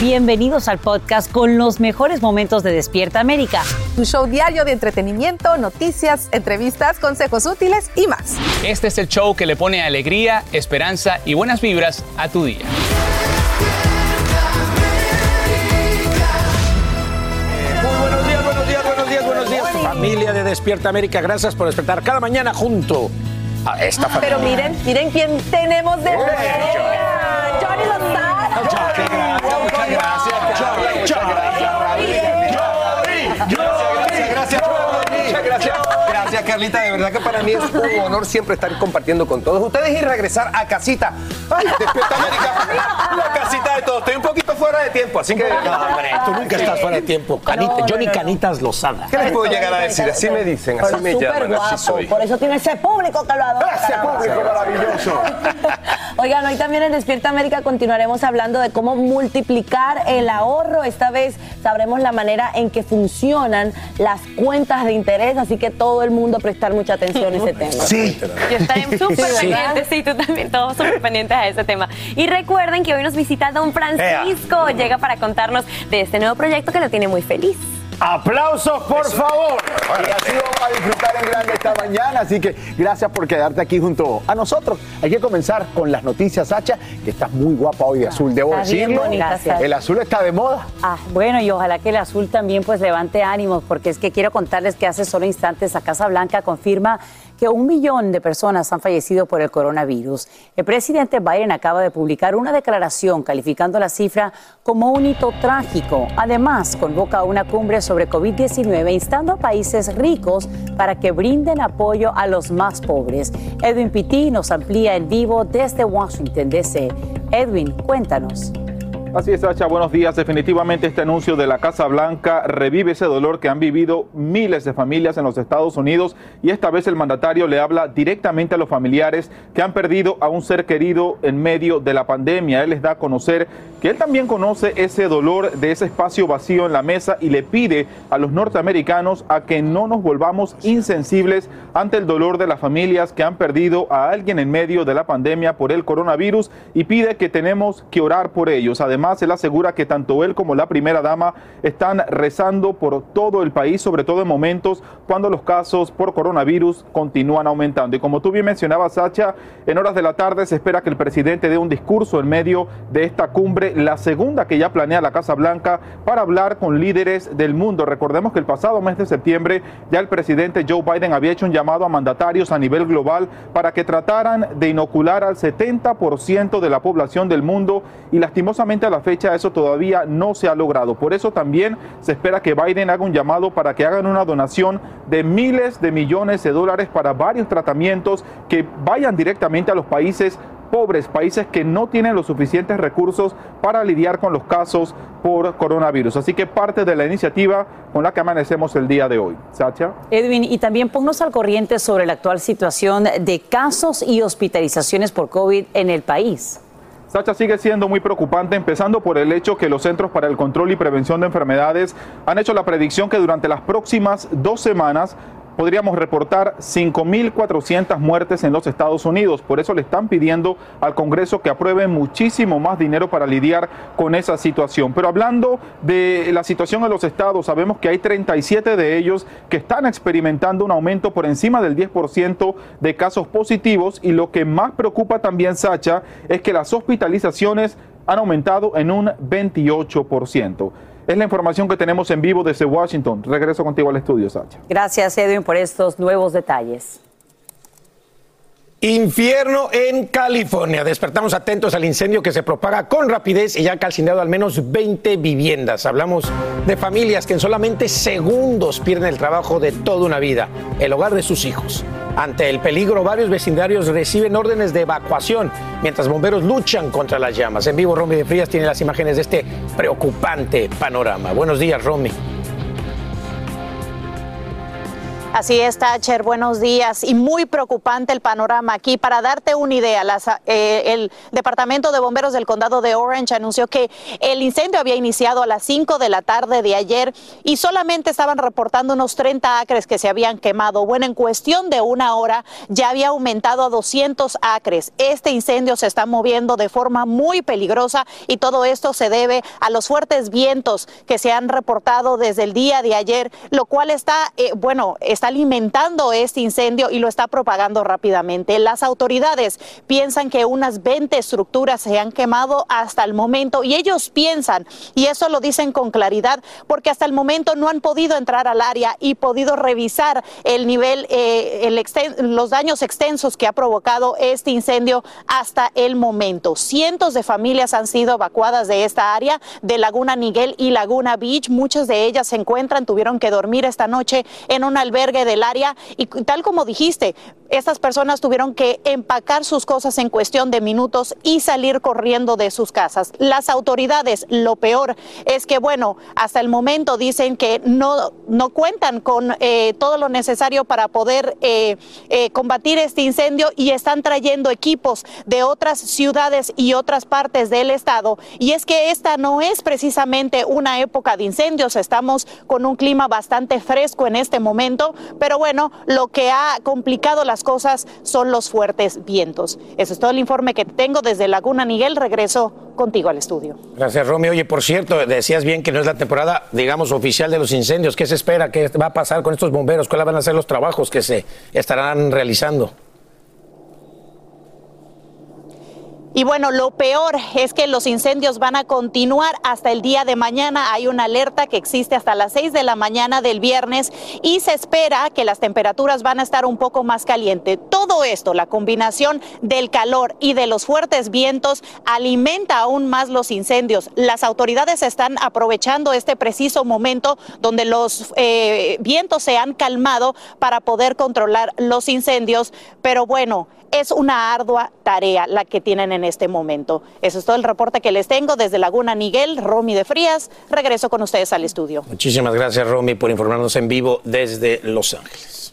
Bienvenidos al podcast con los mejores momentos de Despierta América. Tu show diario de entretenimiento, noticias, entrevistas, consejos útiles y más. Este es el show que le pone alegría, esperanza y buenas vibras a tu día. Muy buenos días, buenos días, buenos días, buenos días. Familia de Despierta América, gracias por despertar cada mañana junto a esta familia. Pero miren, miren quién tenemos de vuelta. Johnny Lozano. Carlita. De verdad que para mí es un honor siempre estar compartiendo con todos ustedes y regresar a casita. Ay, Despierta América. La casita de todos. Estoy un poquito fuera de tiempo, así que. No, hombre, tú nunca estás fuera de tiempo. Canita, Johnny Canitas Lozada. ¿Qué les puedo llegar a decir? Así me dicen, así me llaman, así soy. Por eso tiene ese público que lo adora. Ese público maravilloso. Oigan, hoy también en Despierta América continuaremos hablando de cómo multiplicar el ahorro. Esta vez sabremos la manera en que funcionan las cuentas de interés, así que todo el mundo prestar mucha atención a ese tema. Sí. Yo estaré súper Sí. pendiente, sí, tú también, todos súper pendientes a ese tema. Y recuerden que hoy nos visita Don Francisco, llega para contarnos de este nuevo proyecto que lo tiene muy feliz. Aplausos, por favor. Y así vamos a disfrutar en grande esta mañana. Así que gracias por quedarte aquí junto a nosotros. Hay que comenzar con las noticias, Sacha, que estás muy guapa hoy de azul, debo Está bien decirlo. bonita, Sacha. El azul está de moda. Ah, bueno, y ojalá que el azul también pues levante ánimos, porque es que quiero contarles que hace solo instantes la Casa Blanca confirma que un millón de personas han fallecido por el coronavirus. El presidente Biden acaba de publicar una declaración calificando la cifra como un hito trágico. Además, convoca una cumbre sobre COVID-19 instando a países ricos para que brinden apoyo a los más pobres. Edwin Pitti nos amplía en vivo desde Washington, D.C. Edwin, cuéntanos. Así es, Sacha, buenos días. Definitivamente este anuncio de la Casa Blanca revive ese dolor que han vivido miles de familias en los Estados Unidos y esta vez el mandatario le habla directamente a los familiares que han perdido a un ser querido en medio de la pandemia. Él les da a conocer que él también conoce ese dolor de ese espacio vacío en la mesa y le pide a los norteamericanos a que no nos volvamos insensibles ante el dolor de las familias que han perdido a alguien en medio de la pandemia por el coronavirus y pide que tenemos que orar por ellos. Además, él asegura que tanto él como la primera dama están rezando por todo el país, sobre todo en momentos cuando los casos por coronavirus continúan aumentando. Y como tú bien mencionabas, Sacha, en horas de la tarde se espera que el presidente dé un discurso en medio de esta cumbre, la segunda que ya planea la Casa Blanca para hablar con líderes del mundo. Recordemos que el pasado mes de septiembre ya el presidente Joe Biden había hecho un llamado a mandatarios a nivel global para que trataran de inocular al 70% de la población del mundo y lastimosamente la fecha eso todavía no se ha logrado. Por eso también se espera que Biden haga un llamado para que hagan una donación de miles de millones de dólares para varios tratamientos que vayan directamente a los países pobres, países que no tienen los suficientes recursos para lidiar con los casos por coronavirus. Así que parte de la iniciativa con la que amanecemos el día de hoy. Sacha. Edwin, y también ponnos al corriente sobre la actual situación de casos y hospitalizaciones por COVID en el país. Sacha sigue siendo muy preocupante, empezando por el hecho que los Centros para el Control y Prevención de Enfermedades han hecho la predicción que durante las próximas dos semanas podríamos reportar 5.400 muertes en los Estados Unidos. Por eso le están pidiendo al Congreso que apruebe muchísimo más dinero para lidiar con esa situación. Pero hablando de la situación en los estados, sabemos que hay 37 de ellos que están experimentando un aumento por encima del 10% de casos positivos y lo que más preocupa también, Sacha, es que las hospitalizaciones han aumentado en un 28%. Es la información que tenemos en vivo desde Washington. Regreso contigo al estudio, Sacha. Gracias, Edwin, por estos nuevos detalles. Infierno en California. Despertamos atentos al incendio que se propaga con rapidez y ya ha calcinado al menos 20 viviendas. Hablamos de familias que en solamente segundos pierden el trabajo de toda una vida, el hogar de sus hijos. Ante el peligro, varios vecindarios reciben órdenes de evacuación mientras bomberos luchan contra las llamas. En vivo, Romy de Frías tiene las imágenes de este preocupante panorama. Buenos días, Romy. Así es, Thatcher, buenos días. Y muy preocupante el panorama aquí. Para darte una idea, eh, el Departamento de Bomberos del Condado de Orange anunció que el incendio había iniciado a las 5 de la tarde de ayer y solamente estaban reportando unos 30 acres que se habían quemado. Bueno, en cuestión de una hora ya había aumentado a 200 acres. Este incendio se está moviendo de forma muy peligrosa y todo esto se debe a los fuertes vientos que se han reportado desde el día de ayer, lo cual está, eh, bueno, alimentando este incendio y lo está propagando rápidamente. Las autoridades piensan que unas 20 estructuras se han quemado hasta el momento y ellos piensan, y eso lo dicen con claridad, porque hasta el momento no han podido entrar al área y podido revisar el nivel, eh, los daños extensos que ha provocado este incendio hasta el momento. Cientos de familias han sido evacuadas de esta área, de Laguna Niguel y Laguna Beach. Muchas de ellas se encuentran, tuvieron que dormir esta noche en un albergue del área y tal como dijiste, estas personas tuvieron que empacar sus cosas en cuestión de minutos y salir corriendo de sus casas. Las autoridades, lo peor es que, bueno, hasta el momento dicen que no, no cuentan con eh, todo lo necesario para poder eh, eh, combatir este incendio y están trayendo equipos de otras ciudades y otras partes del estado. Y es que esta no es precisamente una época de incendios, estamos con un clima bastante fresco en este momento, pero bueno, lo que ha complicado cosas son los fuertes vientos. Eso es todo el informe que tengo desde Laguna Niguel. Regreso contigo al estudio. Gracias, Romy. Oye, por cierto, decías bien que no es la temporada, digamos, oficial de los incendios. ¿Qué se espera? ¿Qué va a pasar con estos bomberos? ¿Cuáles van a ser los trabajos que se estarán realizando? Y bueno, lo peor es que los incendios van a continuar hasta el día de mañana. Hay una alerta que existe hasta las 6 de la mañana del viernes y se espera que las temperaturas van a estar un poco más calientes. Todo esto, la combinación del calor y de los fuertes vientos, alimenta aún más los incendios. Las autoridades están aprovechando este preciso momento donde los eh, vientos se han calmado para poder controlar los incendios. Pero bueno, es una ardua tarea la que tienen en este momento. Eso es todo el reporte que les tengo desde Laguna Niguel, Romy de Frías. Regreso con ustedes al estudio. Muchísimas gracias, Romy, por informarnos en vivo desde Los Ángeles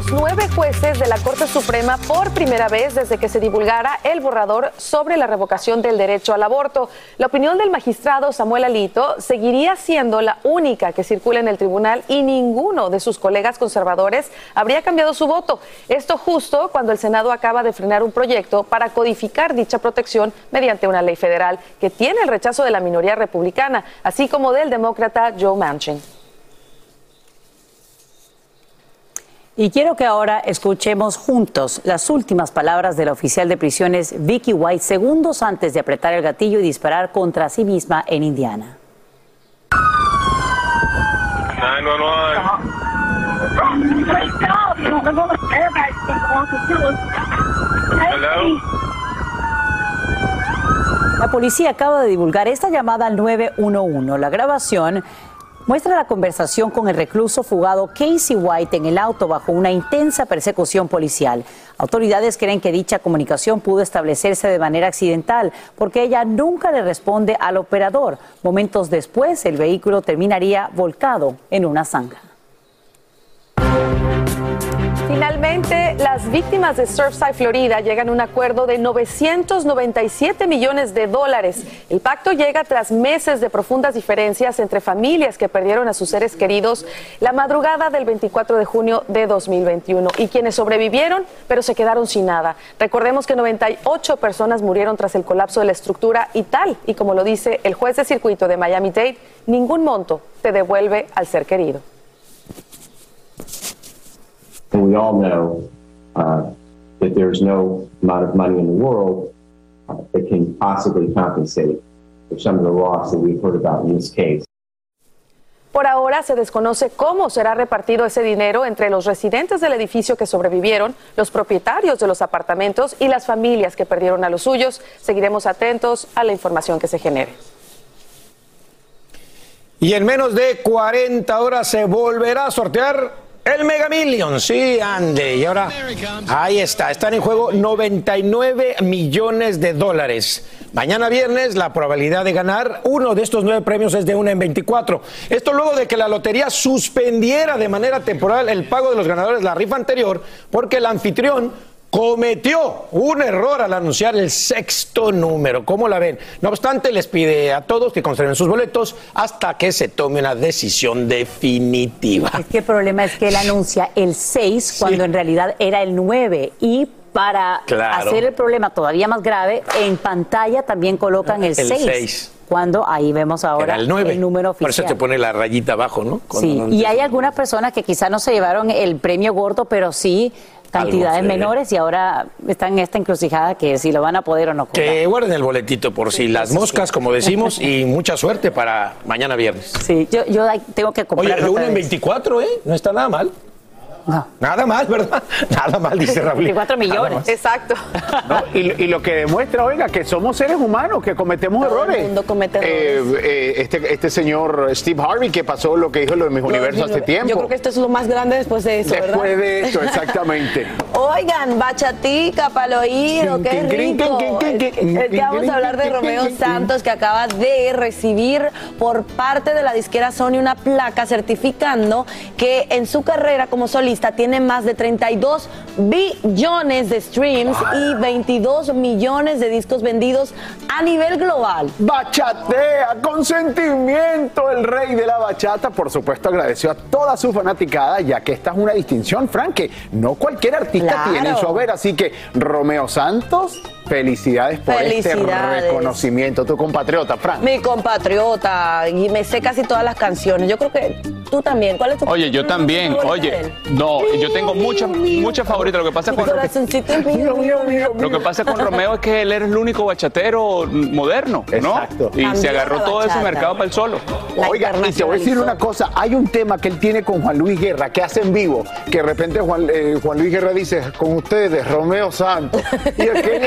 los nueve jueces de la Corte Suprema por primera vez desde que se divulgara el borrador sobre la revocación del derecho al aborto. La opinión del magistrado Samuel Alito seguiría siendo la única que circula en el tribunal y ninguno de sus colegas conservadores habría cambiado su voto. Esto justo cuando el Senado acaba de frenar un proyecto para codificar dicha protección mediante una ley federal que tiene el rechazo de la minoría republicana, así como del demócrata Joe Manchin. Y quiero que ahora escuchemos juntos las últimas palabras de la oficial de prisiones Vicky White segundos antes de apretar el gatillo y disparar contra sí misma en Indiana. La policía acaba de divulgar esta llamada al 911. La grabación muestra la conversación con el recluso fugado Casey White en el auto bajo una intensa persecución policial. Autoridades creen que dicha comunicación pudo establecerse de manera accidental porque ella nunca le responde al operador. Momentos después, el vehículo terminaría volcado en una zanja. Finalmente, las víctimas de Surfside, Florida, llegan a un acuerdo de 997 millones de dólares. El pacto llega tras meses de profundas diferencias entre familias que perdieron a sus seres queridos la madrugada del 24 de junio de 2021 y quienes sobrevivieron, pero se quedaron sin nada. Recordemos que 98 personas murieron tras el colapso de la estructura y tal, y como lo dice el juez de circuito de Miami-Dade, ningún monto te devuelve al ser querido. And we all know uh, that there's no amount of money in the world uh, that can possibly compensate for some of the loss that we've heard about in this case. Por ahora se desconoce cómo será repartido ese dinero entre los residentes del edificio que sobrevivieron, los propietarios de los apartamentos y las familias que perdieron a los suyos. Seguiremos atentos a la información que se genere. Y en menos de 40 horas se volverá a sortear el Mega Million, sí, ande. Y ahora, ahí está, están en juego 99 millones de dólares. Mañana viernes, la probabilidad de ganar uno de estos nueve premios es de una en 24. Esto luego de que la lotería suspendiera de manera temporal el pago de los ganadores de la rifa anterior, porque el anfitrión cometió un error al anunciar el sexto número. ¿Cómo la ven? No obstante, les pide a todos que conserven sus boletos hasta que se tome una decisión definitiva. Es que el problema es que él anuncia el 6 cuando en realidad era el 9 y para Claro. hacer el problema todavía más grave, en pantalla también colocan el El 6. seis. Cuando ahí vemos ahora el 9. número Por eso oficial. te pone la rayita abajo, ¿no? Cuando Sí, no- y hay algunas personas que quizás no se llevaron el premio gordo, pero sí cantidades sí. menores y ahora están en esta encrucijada que si lo van a poder o no. cobrar. Que guarden el boletito por si las moscas, como decimos, y mucha suerte para mañana viernes. Sí, yo, yo tengo que Oye, comprar. de una en 24, ¿eh? No está nada mal. Nada mal, ¿verdad? Nada mal, dice Raúl. 24 millones. Exacto. ¿no? Y, y lo que demuestra, oiga, que somos seres humanos, que cometemos errores. el mundo comete Eh, errores. eh, este, este señor Steve Harvey que pasó lo que dijo lo de mis universos hace tiempo. Yo creo que esto es lo más grande después de eso, Después ¿verdad? de esto, exactamente. Oigan, bachatica para el oído, qué rico. quin, quin, quin, quin, Es que quin, vamos a hablar de Romeo. Santos, que acaba de recibir por parte de la disquera Sony una placa certificando que en su carrera como solista tiene más de 32 billones de streams y 22 millones de discos vendidos a nivel global. Bachatea, con sentimiento, el rey de la bachata, por supuesto, agradeció a toda su fanaticada, ya que esta es una distinción, Frank, que no cualquier artista Claro. tiene en su haber. Así que, Romeo Santos, felicidades por este Felicidades. reconocimiento. Tu compatriota, Frank. Mi compatriota, y me sé casi todas las canciones. Yo creo que tú también. ¿Cuál es tu Oye, yo también. Oye, no, yo tengo muchas muchas favoritas. Lo que pasa con corazoncito mío, mío, mío. lo que pasa con Romeo es que él era el único bachatero moderno, ¿no? Exacto. Y se agarró todo ese mercado para el solo. La Oiga, y te voy a decir una cosa, hay un tema que él tiene con Juan Luis Guerra, que hace en vivo, que de repente Juan, eh, Juan Luis Guerra dice, con ustedes, Romeo Santos. Y aquello...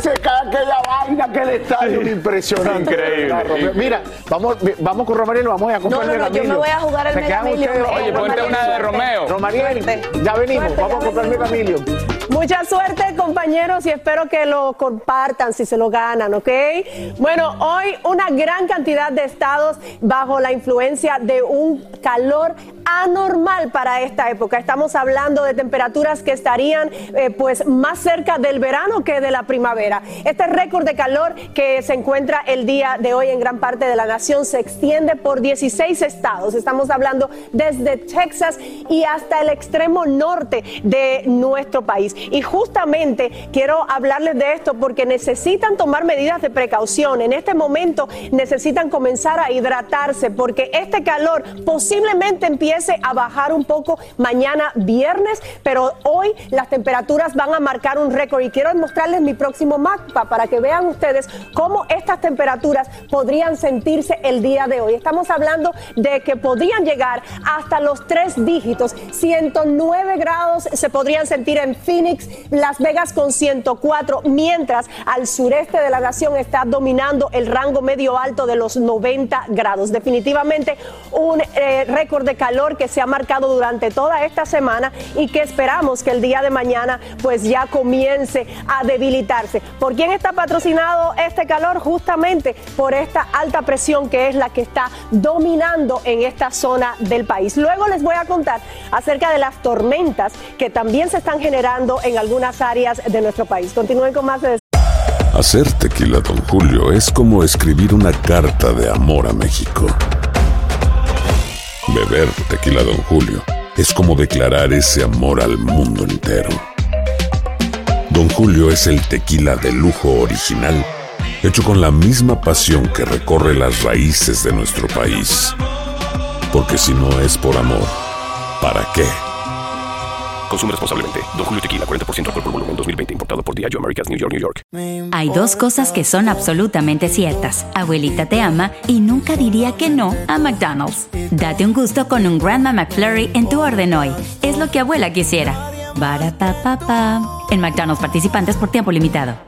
Se cae aquella vaina que el estadio es impresionante. Increíble. Mira, vamos, vamos con Romariel, vamos a comprar No, no, no, yo me voy a jugar el Eh, Oye, ponte una de. Romeo. Suerte. ya venimos, Suerte, vamos a comprar el Megamillion. Mucha suerte, compañeros, y espero que lo compartan si se lo ganan, ¿ok? Bueno, hoy una gran cantidad de estados bajo la influencia de un calor anormal para esta época. Estamos hablando de temperaturas que estarían eh, pues más cerca del verano que de la primavera. Este récord de calor que se encuentra el día de hoy en gran parte de la nación se extiende por 16 estados. Estamos hablando desde Texas y hasta el extremo norte de nuestro país. Y justamente quiero hablarles de esto porque necesitan tomar medidas de precaución. En este momento necesitan comenzar a hidratarse porque este calor posiblemente empiece a bajar un poco mañana viernes, pero hoy las temperaturas van a marcar un récord y quiero mostrarles mi próximo mapa para que vean ustedes cómo estas temperaturas podrían sentirse el día de hoy. Estamos hablando de que podrían llegar hasta los tres dígitos. 109 grados se podrían sentir en Phoenix, Las Vegas con 104, mientras al sureste de la nación está dominando el rango medio alto de los 90 grados. Definitivamente un eh, récord de calor que se ha marcado durante toda esta semana y que esperamos que el día de mañana pues ya comience a debilitarse. ¿Por quién está patrocinado este calor? Justamente por esta alta presión que es la que está dominando en esta zona del país. Luego les voy a contar acerca de las tormentas que también se están generando en algunas áreas de nuestro país. Continúen con más de Hacer tequila, don Julio, es como escribir una carta de amor a México. Beber tequila, don Julio, es como declarar ese amor al mundo entero. Don Julio es el tequila de lujo original, hecho con la misma pasión que recorre las raíces de nuestro país. Porque si no es por amor, ¿para qué? Consume responsablemente. Don Julio Tequila, 40% alcohol por volumen, 2020. Importado por Diageo Americas, New York, New York. Hay dos cosas que son absolutamente ciertas. Abuelita te ama y nunca diría que no a McDonald's. Date un gusto con un Grandma McFlurry en tu orden hoy. Es lo que abuela quisiera. En McDonald's participantes por tiempo limitado.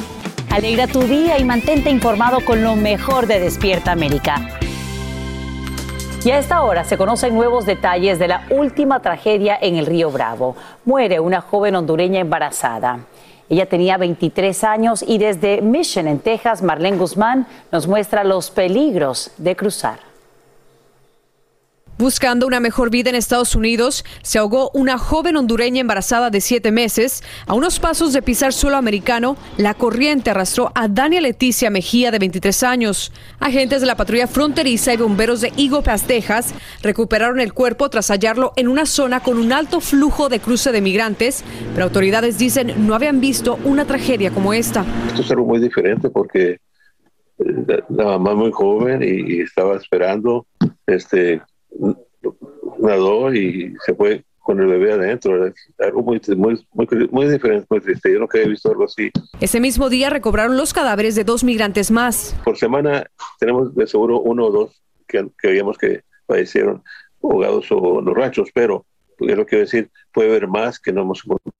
Alegra tu día y mantente informado con lo mejor de Despierta América. Y a esta hora se conocen nuevos detalles de la última tragedia en el río Bravo. Muere una joven hondureña embarazada. Ella tenía 23 años y desde Mission, en Texas, Marlene Guzmán nos muestra los peligros de cruzar. Buscando una mejor vida en Estados Unidos, se ahogó una joven hondureña embarazada de siete meses. A unos pasos de pisar suelo americano, la corriente arrastró a Dania Leticia Mejía, de 23 años. Agentes de la patrulla fronteriza y bomberos de Eagle Texas, recuperaron el cuerpo tras hallarlo en una zona con un alto flujo de cruce de migrantes, pero autoridades dicen no habían visto una tragedia como esta. Esto es algo muy diferente porque eh, la, mamá muy joven y estaba esperando este nadó y se fue con el bebé adentro. Algo muy, muy, muy, diferente, muy triste. Yo nunca he visto algo así. Ese mismo día recobraron los cadáveres de dos migrantes más. Por semana tenemos de seguro uno o dos que, que veíamos que fallecieron ahogados o ranchos, pero es lo que quiero decir, puede haber más que no hemos encontrado.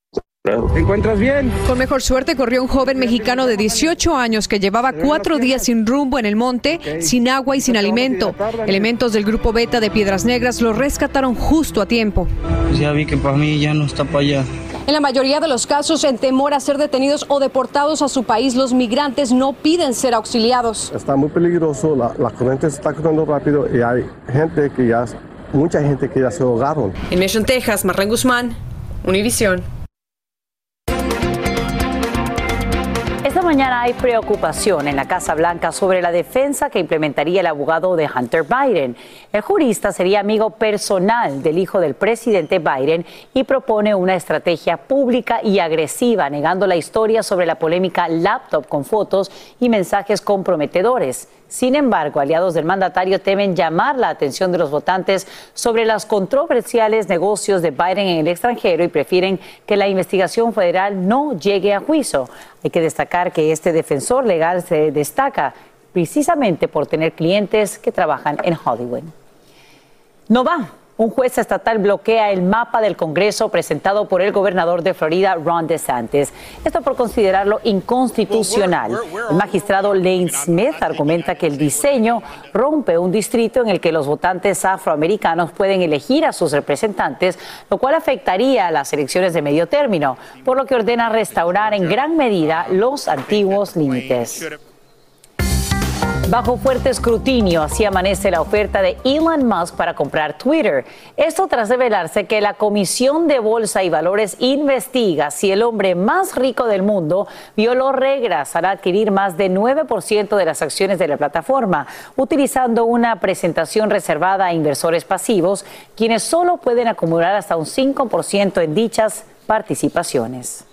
¿Te encuentras bien? Con mejor suerte corrió un joven mexicano de 18 años que llevaba cuatro días sin rumbo en el monte, sin agua y sin alimento. Elementos del grupo Beta de Piedras Negras lo rescataron justo a tiempo. Pues ya vi que para mí ya no está para allá. En la mayoría de los casos, en temor a ser detenidos o deportados a su país, los migrantes no piden ser auxiliados. Está muy peligroso, la, la corriente se está cruzando rápido y hay gente que ya, mucha gente que ya se ahogaron. En Mission, Texas, Marlene Guzmán, Univisión. Mañana hay preocupación en la Casa Blanca sobre la defensa que implementaría el abogado de Hunter Biden. El jurista sería amigo personal del hijo del presidente Biden y propone una estrategia pública y agresiva, negando la historia sobre la polémica laptop con fotos y mensajes comprometedores. Sin embargo, aliados del mandatario temen llamar la atención de los votantes sobre los controversiales negocios de Biden en el extranjero y prefieren que la investigación federal no llegue a juicio. Hay que destacar que este defensor legal se destaca precisamente por tener clientes que trabajan en Hollywood. No va. Un juez estatal bloquea el mapa del Congreso presentado por el gobernador de Florida, Ron DeSantis. Esto por considerarlo inconstitucional. El magistrado Lane Smith argumenta que el diseño rompe un distrito en el que los votantes afroamericanos pueden elegir a sus representantes, lo cual afectaría a las elecciones de medio término, por lo que ordena restaurar en gran medida los antiguos límites. Bajo fuerte escrutinio, así amanece la oferta de Elon Musk para comprar Twitter. Esto tras revelarse que la Comisión de Bolsa y Valores investiga si el hombre más rico del mundo violó reglas al adquirir más de 9% de las acciones de la plataforma, utilizando una presentación reservada a inversores pasivos, quienes solo pueden acumular hasta un 5% en dichas participaciones.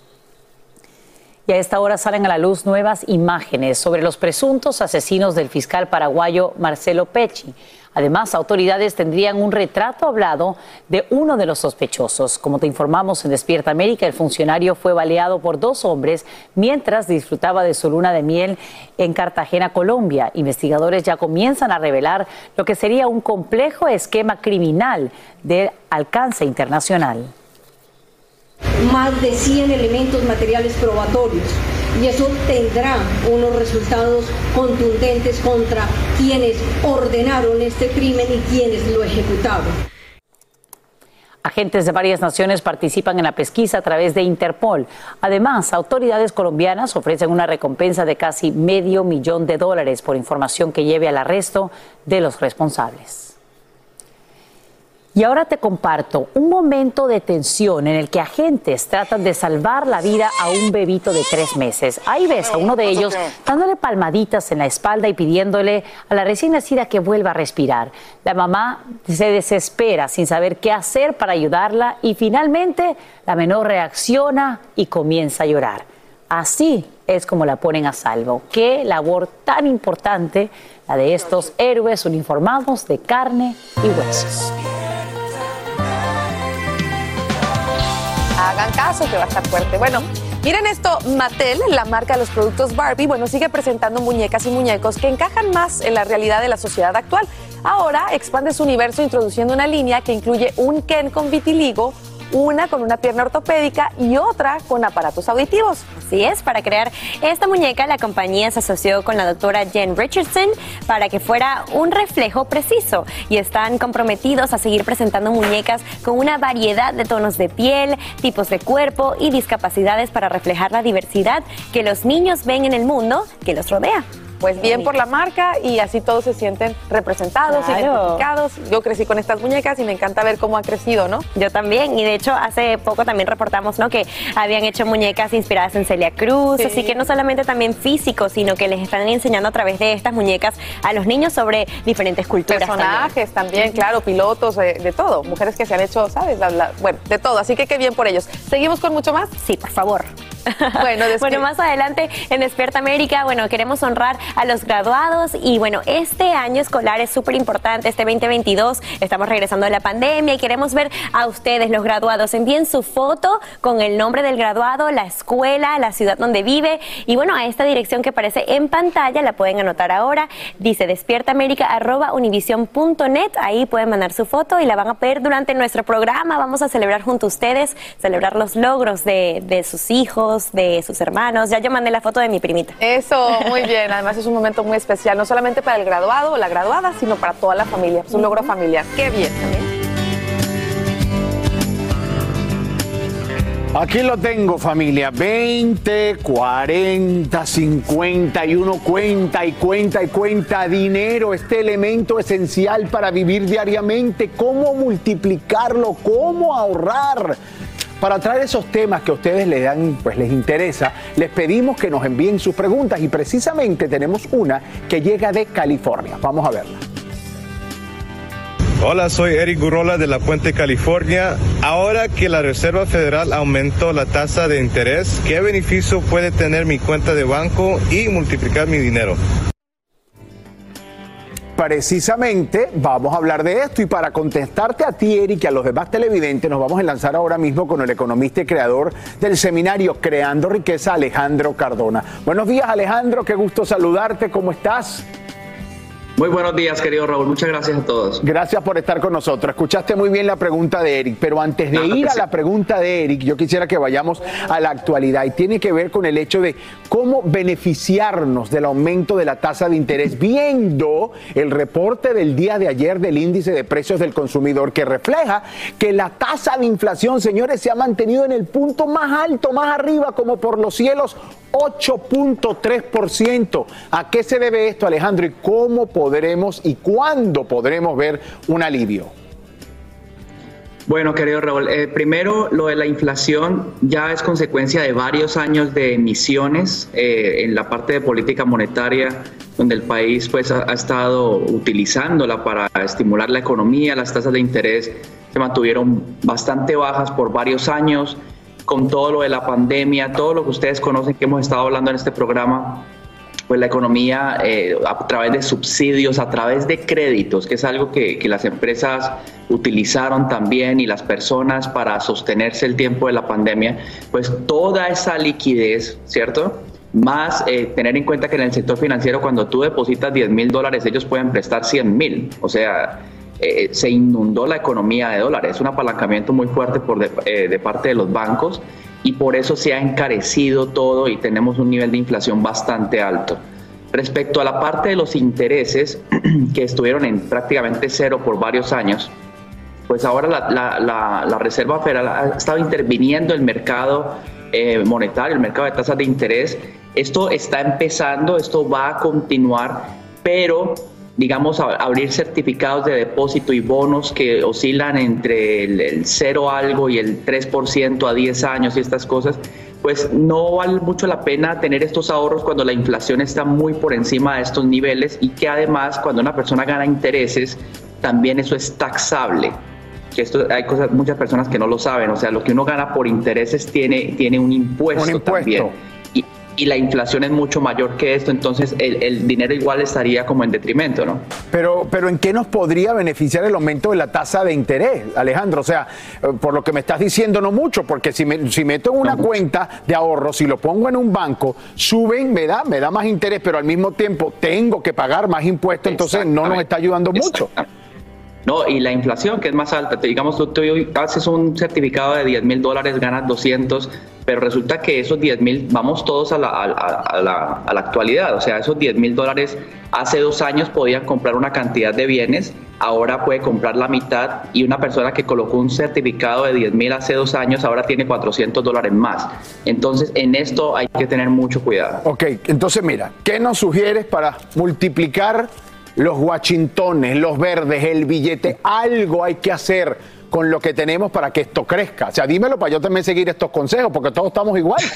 Y a esta hora salen a la luz nuevas imágenes sobre los presuntos asesinos del fiscal paraguayo Marcelo Pecci. Además, autoridades tendrían un retrato hablado de uno de los sospechosos. Como te informamos en Despierta América, el funcionario fue baleado por dos hombres mientras disfrutaba de su luna de miel en Cartagena, Colombia. Investigadores ya comienzan a revelar lo que sería un complejo esquema criminal de alcance internacional. Más de 100 elementos materiales probatorios y eso tendrá unos resultados contundentes contra quienes ordenaron este crimen y quienes lo ejecutaron. Agentes de varias naciones participan en la pesquisa a través de Interpol. Además, autoridades colombianas ofrecen una recompensa de casi medio millón de dólares por información que lleve al arresto de los responsables. Y ahora te comparto un momento de tensión en el que agentes tratan de salvar la vida a un bebito de tres meses. Ahí ves a uno de ellos dándole palmaditas en la espalda y pidiéndole a la recién nacida que vuelva a respirar. La mamá se desespera sin saber qué hacer para ayudarla y finalmente la menor reacciona y comienza a llorar. Así es como la ponen a salvo. Qué labor tan importante la de estos héroes uniformados de carne y huesos. hagan caso que va a estar fuerte. Bueno, miren esto, Mattel, la marca de los productos Barbie, bueno, sigue presentando muñecas y muñecos que encajan más en la realidad de la sociedad actual. Ahora expande su universo introduciendo una línea que incluye un Ken con vitiligo, una con una pierna ortopédica y otra con aparatos auditivos. Así es, para crear esta muñeca la compañía se asoció con la doctora Jen Richardson para que fuera un reflejo preciso y están comprometidos a seguir presentando muñecas con una variedad de tonos de piel, tipos de cuerpo y discapacidades para reflejar la diversidad que los niños ven en el mundo que los rodea pues bien por la marca y así todos se sienten representados, identificados. Yo crecí con estas muñecas y me encanta ver cómo ha crecido, ¿no? Yo también, y de hecho hace poco también reportamos, ¿no? Que habían hecho muñecas inspiradas en Celia Cruz, así que no solamente también físicos, sino que les están enseñando a través de estas muñecas a los niños sobre diferentes culturas. Personajes también, claro, pilotos, de, todo, mujeres que se han hecho, ¿sabes? bueno, de todo, así que qué bien por ellos. ¿Seguimos con mucho más? Sí, por favor. Bueno, bueno, más adelante en Despierta América, bueno, queremos honrar a los graduados y bueno, este año escolar es súper importante, este 2022, estamos regresando de la pandemia y queremos ver a ustedes, los graduados. Envíen su foto con el nombre del graduado, la escuela, la ciudad donde vive y bueno, a esta dirección que aparece en pantalla, la pueden anotar ahora, dice despiertaamerica.univision.net, ahí pueden mandar su foto y la van a ver durante nuestro programa, vamos a celebrar junto a ustedes, celebrar los logros de, de sus hijos, de sus hermanos, ya yo mandé la foto de mi primita. Eso, muy bien, además es un momento muy especial, no solamente para el graduado o la graduada, sino para toda la familia. Es un logro familiar. Qué bien también. Aquí lo tengo familia, 20, 40, 51, cuenta y cuenta y cuenta dinero, este elemento esencial para vivir diariamente, cómo multiplicarlo, cómo ahorrar. Para traer esos temas que a ustedes les dan, pues les interesa, les pedimos que nos envíen sus preguntas y precisamente tenemos una que llega de California. Vamos a verla. Hola, soy Eric Gurrola de La Puente, California. Ahora que la Reserva Federal aumentó la tasa de interés, ¿qué beneficio puede tener mi cuenta de banco y multiplicar mi dinero? Precisamente vamos a hablar de esto y para contestarte a ti, Eric, y a los demás televidentes, nos vamos a lanzar ahora mismo con el economista y creador del seminario Creando Riqueza, Alejandro Cardona. Buenos días, Alejandro, qué gusto saludarte, ¿cómo estás? Muy buenos días, querido Raúl. Muchas gracias a todos. Gracias por estar con nosotros. Escuchaste muy bien la pregunta de Eric, pero antes de ir a la pregunta de Eric, yo quisiera que vayamos a la actualidad y tiene que ver con el hecho de cómo beneficiarnos del aumento de la tasa de interés, viendo el reporte del día de ayer del índice de precios del consumidor que refleja que la tasa de inflación, señores, se ha mantenido en el punto más alto, más arriba, como por los cielos, 8.3%. ¿A qué se debe esto, Alejandro? ¿Y cómo podremos y cuándo podremos ver un alivio? Bueno, querido Raúl, eh, primero lo de la inflación ya es consecuencia de varios años de emisiones eh, en la parte de política monetaria, donde el país pues ha, ha, estado utilizándola para estimular la economía, las tasas de interés se mantuvieron bastante bajas por varios años, con todo lo de la pandemia, todo lo que ustedes conocen que hemos estado hablando en este programa, pues la economía eh, a través de subsidios, a través de créditos, que es algo que, que, las empresas utilizaron también y las personas para sostenerse el tiempo de la pandemia, pues toda esa liquidez, ¿cierto? Más eh, tener en cuenta que en el sector financiero cuando tú depositas 10 mil dólares, ellos pueden prestar 100 mil. O sea, eh, se inundó la economía de dólares. Es un apalancamiento muy fuerte por de, de parte de los bancos y por eso se ha encarecido todo y tenemos un nivel de inflación bastante alto. Respecto a la parte de los intereses, que estuvieron en prácticamente cero por varios años, pues ahora la, la, la, Reserva Federal ha estado interviniendo el mercado eh, monetario, el mercado de tasas de interés. Esto está empezando, esto va a continuar, pero digamos, abrir certificados de depósito y bonos que oscilan entre el, cero algo y el 3% a 10 años y estas cosas, pues no vale mucho la pena tener estos ahorros cuando la inflación está muy por encima de estos niveles y que además cuando una persona gana intereses, también eso es taxable. Que esto hay cosas, muchas personas que no lo saben, o sea, lo que uno gana por intereses tiene, tiene un impuesto, un impuesto. también y la inflación es mucho mayor que esto, entonces el, dinero igual estaría como en detrimento, ¿no? Pero, pero ¿en qué nos podría beneficiar el aumento de la tasa de interés, Alejandro? O sea, eh, por lo que me estás diciendo, no mucho, porque si, me, si meto en una cuenta de ahorro, si lo pongo en un banco, suben, me da, me da más interés, pero al mismo tiempo tengo que pagar más impuestos, entonces no nos está ayudando mucho. No, y la inflación, que es más alta, digamos, tú, tú haces un certificado de 10 mil dólares, ganas 200, pero resulta que esos 10 mil, vamos todos a la, a, la, a la, actualidad, o sea, esos 10 mil dólares hace dos años podían comprar una cantidad de bienes, ahora puede comprar la mitad y una persona que colocó un certificado de 10 mil hace dos años ahora tiene 400 dólares más. Entonces, en esto hay que tener mucho cuidado. Ok, entonces mira, ¿qué nos sugieres para multiplicar los Washingtones, los verdes, el billete? Algo hay que hacer con lo que tenemos para que esto crezca. O sea, dímelo para yo también seguir estos consejos, porque todos estamos igual.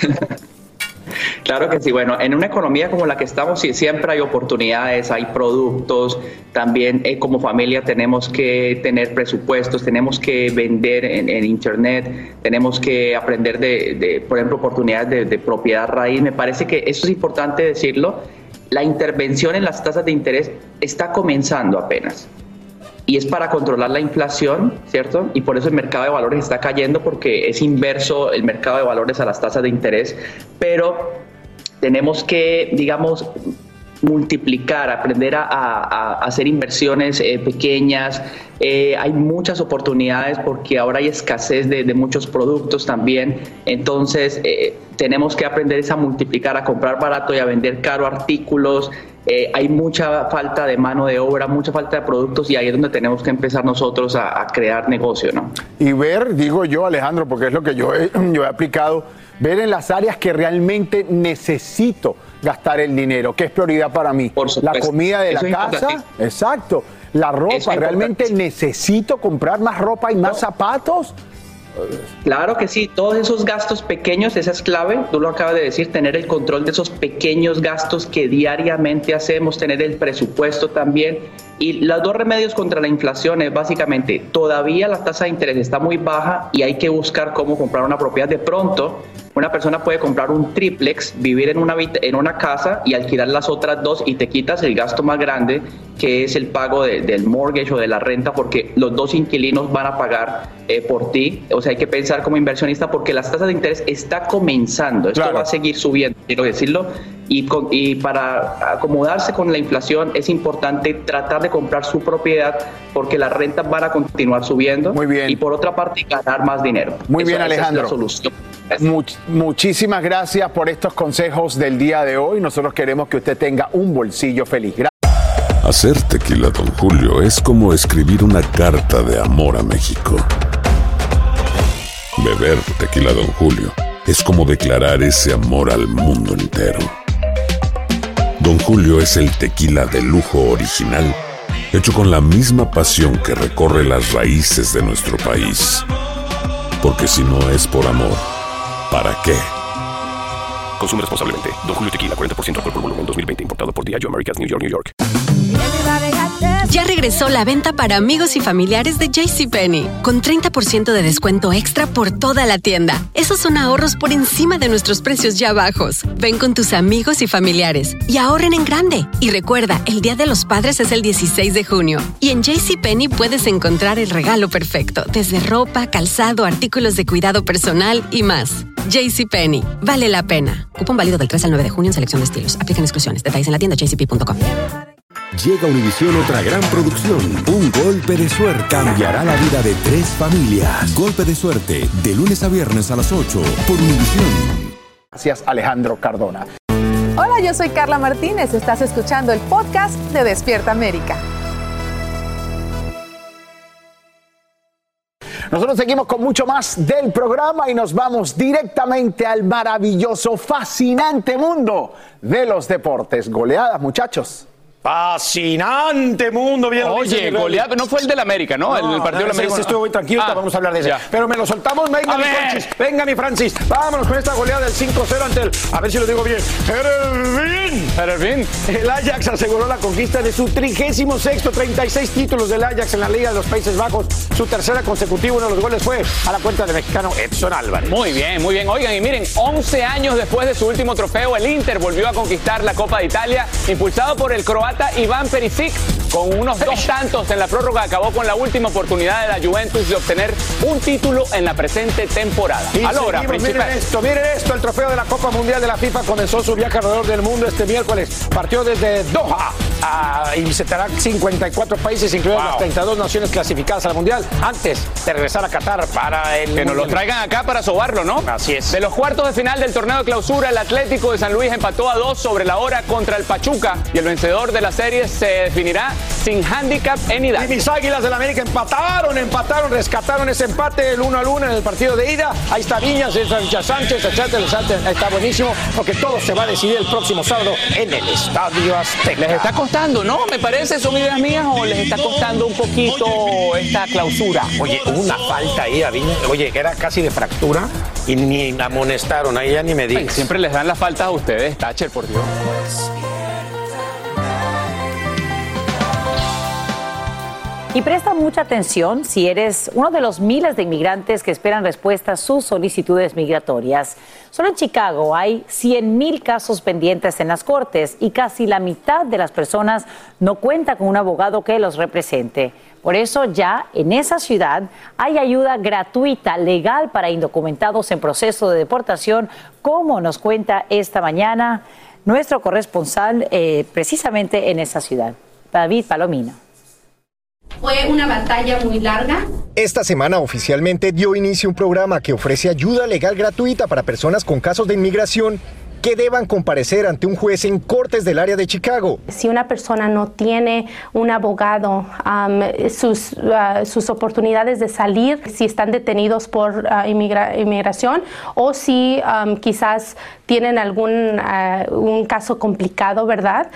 Claro que sí. Bueno, en una economía como la que estamos, siempre hay oportunidades, hay productos. También eh, como familia tenemos que tener presupuestos, tenemos que vender en, Internet, tenemos que aprender de, por ejemplo, oportunidades de, de propiedad raíz. Me parece que eso es importante decirlo. La intervención en las tasas de interés está comenzando apenas y es para controlar la inflación, ¿cierto? Y por eso el mercado de valores está cayendo porque es inverso el mercado de valores a las tasas de interés, pero tenemos que, digamos, multiplicar, aprender a, hacer inversiones eh, pequeñas. Eh, hay muchas oportunidades porque ahora hay escasez de, muchos productos también. Entonces, eh, tenemos que aprender a multiplicar, a comprar barato y a vender caro artículos. hay mucha falta de mano de obra, mucha falta de productos y ahí es donde tenemos que empezar nosotros a, crear negocio, ¿no? Y ver, digo yo, Alejandro, porque es lo que yo yo he aplicado, ver en las áreas que realmente necesito gastar el dinero, que es prioridad para mí. la comida de la casa, exacto. La ropa, ¿realmente necesito comprar más ropa y más zapatos? Claro que sí, todos esos gastos pequeños, esa es clave, tú lo acabas de decir, tener el control de esos pequeños gastos que diariamente hacemos, tener el presupuesto también. Y los dos remedios contra la inflación es básicamente, todavía la tasa de interés está muy baja y hay que buscar cómo comprar una propiedad de pronto una persona puede comprar un triplex, vivir en una, en una casa y alquilar las otras dos y te quitas el gasto más grande que es el pago del mortgage o de la renta porque los dos inquilinos van a pagar eh, por ti. O sea, hay que pensar como inversionista porque las tasas de interés está comenzando. Esto va a seguir subiendo, quiero decirlo. Y, y para acomodarse con la inflación es importante tratar de comprar su propiedad porque las rentas van a continuar subiendo. Muy bien. Y por otra parte, ganar más dinero. Muy bien, Alejandro. solución muchísimas gracias por estos consejos del día de hoy. Nosotros queremos que usted tenga un bolsillo feliz. Hacer tequila, don Julio, es como escribir una carta de amor a México. Beber tequila, don Julio, es como declarar ese amor al mundo entero. Don Julio es el tequila de lujo original, hecho con la misma pasión que recorre las raíces de nuestro país. Porque si no es por amor, ¿para qué? Consume responsablemente. Don Julio Tequila, 40% alcohol por volumen, 2020. Importado por Diageo Americas, New York, New York. Ya regresó la venta para amigos y familiares de JCPenney, con 30% de descuento extra por toda la tienda. Esos son ahorros por encima de nuestros precios ya bajos. Ven con tus amigos y familiares y ahorren en grande. Y recuerda, el Día de los Padres es el 16 de junio. Y en JCPenney puedes encontrar el regalo perfecto, desde ropa, calzado, artículos de cuidado personal y más. JCPenney, vale la pena. Cupón válido del 3 al 9 de junio en selección de estilos. Aplican exclusiones. Detalles en la tienda jcp.com. Llega a Univisión otra gran producción. Un golpe de suerte cambiará la vida de tres familias. Golpe de suerte, de lunes a viernes a las 8 por Univisión. Gracias, Alejandro Cardona. Hola, yo soy Carla Martínez. Estás escuchando el podcast de Despierta América. Nosotros seguimos con mucho más del programa y nos vamos directamente al maravilloso, fascinante mundo de los deportes. Goleadas, muchachos. Fascinante mundo, bien Oye, mi goleado, no fue el del América, ¿no? el, el partido del América. ese estuvo muy tranquilo, Ah, vamos a hablar de ese. ya. Pero me lo soltamos, venga A mi ver. Francis, venga mi Francis. Vámonos con esta goleada del 5-0 ante el, a ver si lo digo bien, Heerenveen. Heerenveen. El Ajax aseguró la conquista de su 36 36 títulos del Ajax en la Liga de los Países Bajos. Su tercera consecutiva, uno de los goles fue a la cuenta del mexicano Edson Álvarez. Muy bien, muy bien. Oigan, y miren, 11 años después de su último trofeo, el Inter volvió a conquistar la Copa de Italia, impulsado por el croata Iván Perisic. Con unos dos tantos en la prórroga, acabó con la última oportunidad de la Juventus de obtener un título en la presente temporada. Y seguimos, miren esto, miren esto, el trofeo de la Copa Mundial de la FIFA comenzó su viaje alrededor del mundo este miércoles. Partió desde Doha a- y visitará 54 países, incluidas las 32 naciones clasificadas al Mundial, antes de regresar a Qatar para el Que nos lo traigan acá para sobarlo, ¿no? Así es. De los cuartos de final del torneo de clausura, el Atlético de San Luis empató a dos sobre la hora contra el Pachuca y el vencedor de la serie se definirá sin handicap en ida. Y mis águilas del América empataron, empataron, rescataron ese empate el 1 al 1 en el partido de ida. Ahí está Viñas, ahí está Richard Sánchez, etcétera, etcétera. Está buenísimo porque todo se va a decidir el próximo sábado en el Estadio Azteca. Les está costando, ¿no? Me parece, son ideas mías o les está costando un poquito esta clausura. Oye, una falta ahí a Viñas. Oye, que era casi de fractura y ni amonestaron. Ahí ya ni me digas. siempre les dan las faltas a ustedes, Thatcher, por Dios. Y presta mucha atención si eres uno de los miles de inmigrantes que esperan respuesta a sus solicitudes migratorias. Solo en Chicago hay 100.000 casos pendientes en las cortes y casi la mitad de las personas no cuenta con un abogado que los represente. Por eso ya en esa ciudad hay ayuda gratuita, legal para indocumentados en proceso de deportación, como nos cuenta esta mañana nuestro corresponsal eh, precisamente en esa ciudad, David Palomino. Fue una batalla muy larga. Esta semana oficialmente dio inicio un programa que ofrece ayuda legal gratuita para personas con casos de inmigración que deban comparecer ante un juez en cortes del área de Chicago. Si una persona no tiene un abogado, sus, ah, sus oportunidades de salir, si están detenidos por ah, inmigra- inmigración o si quizás tienen algún ah, un caso complicado, ¿verdad?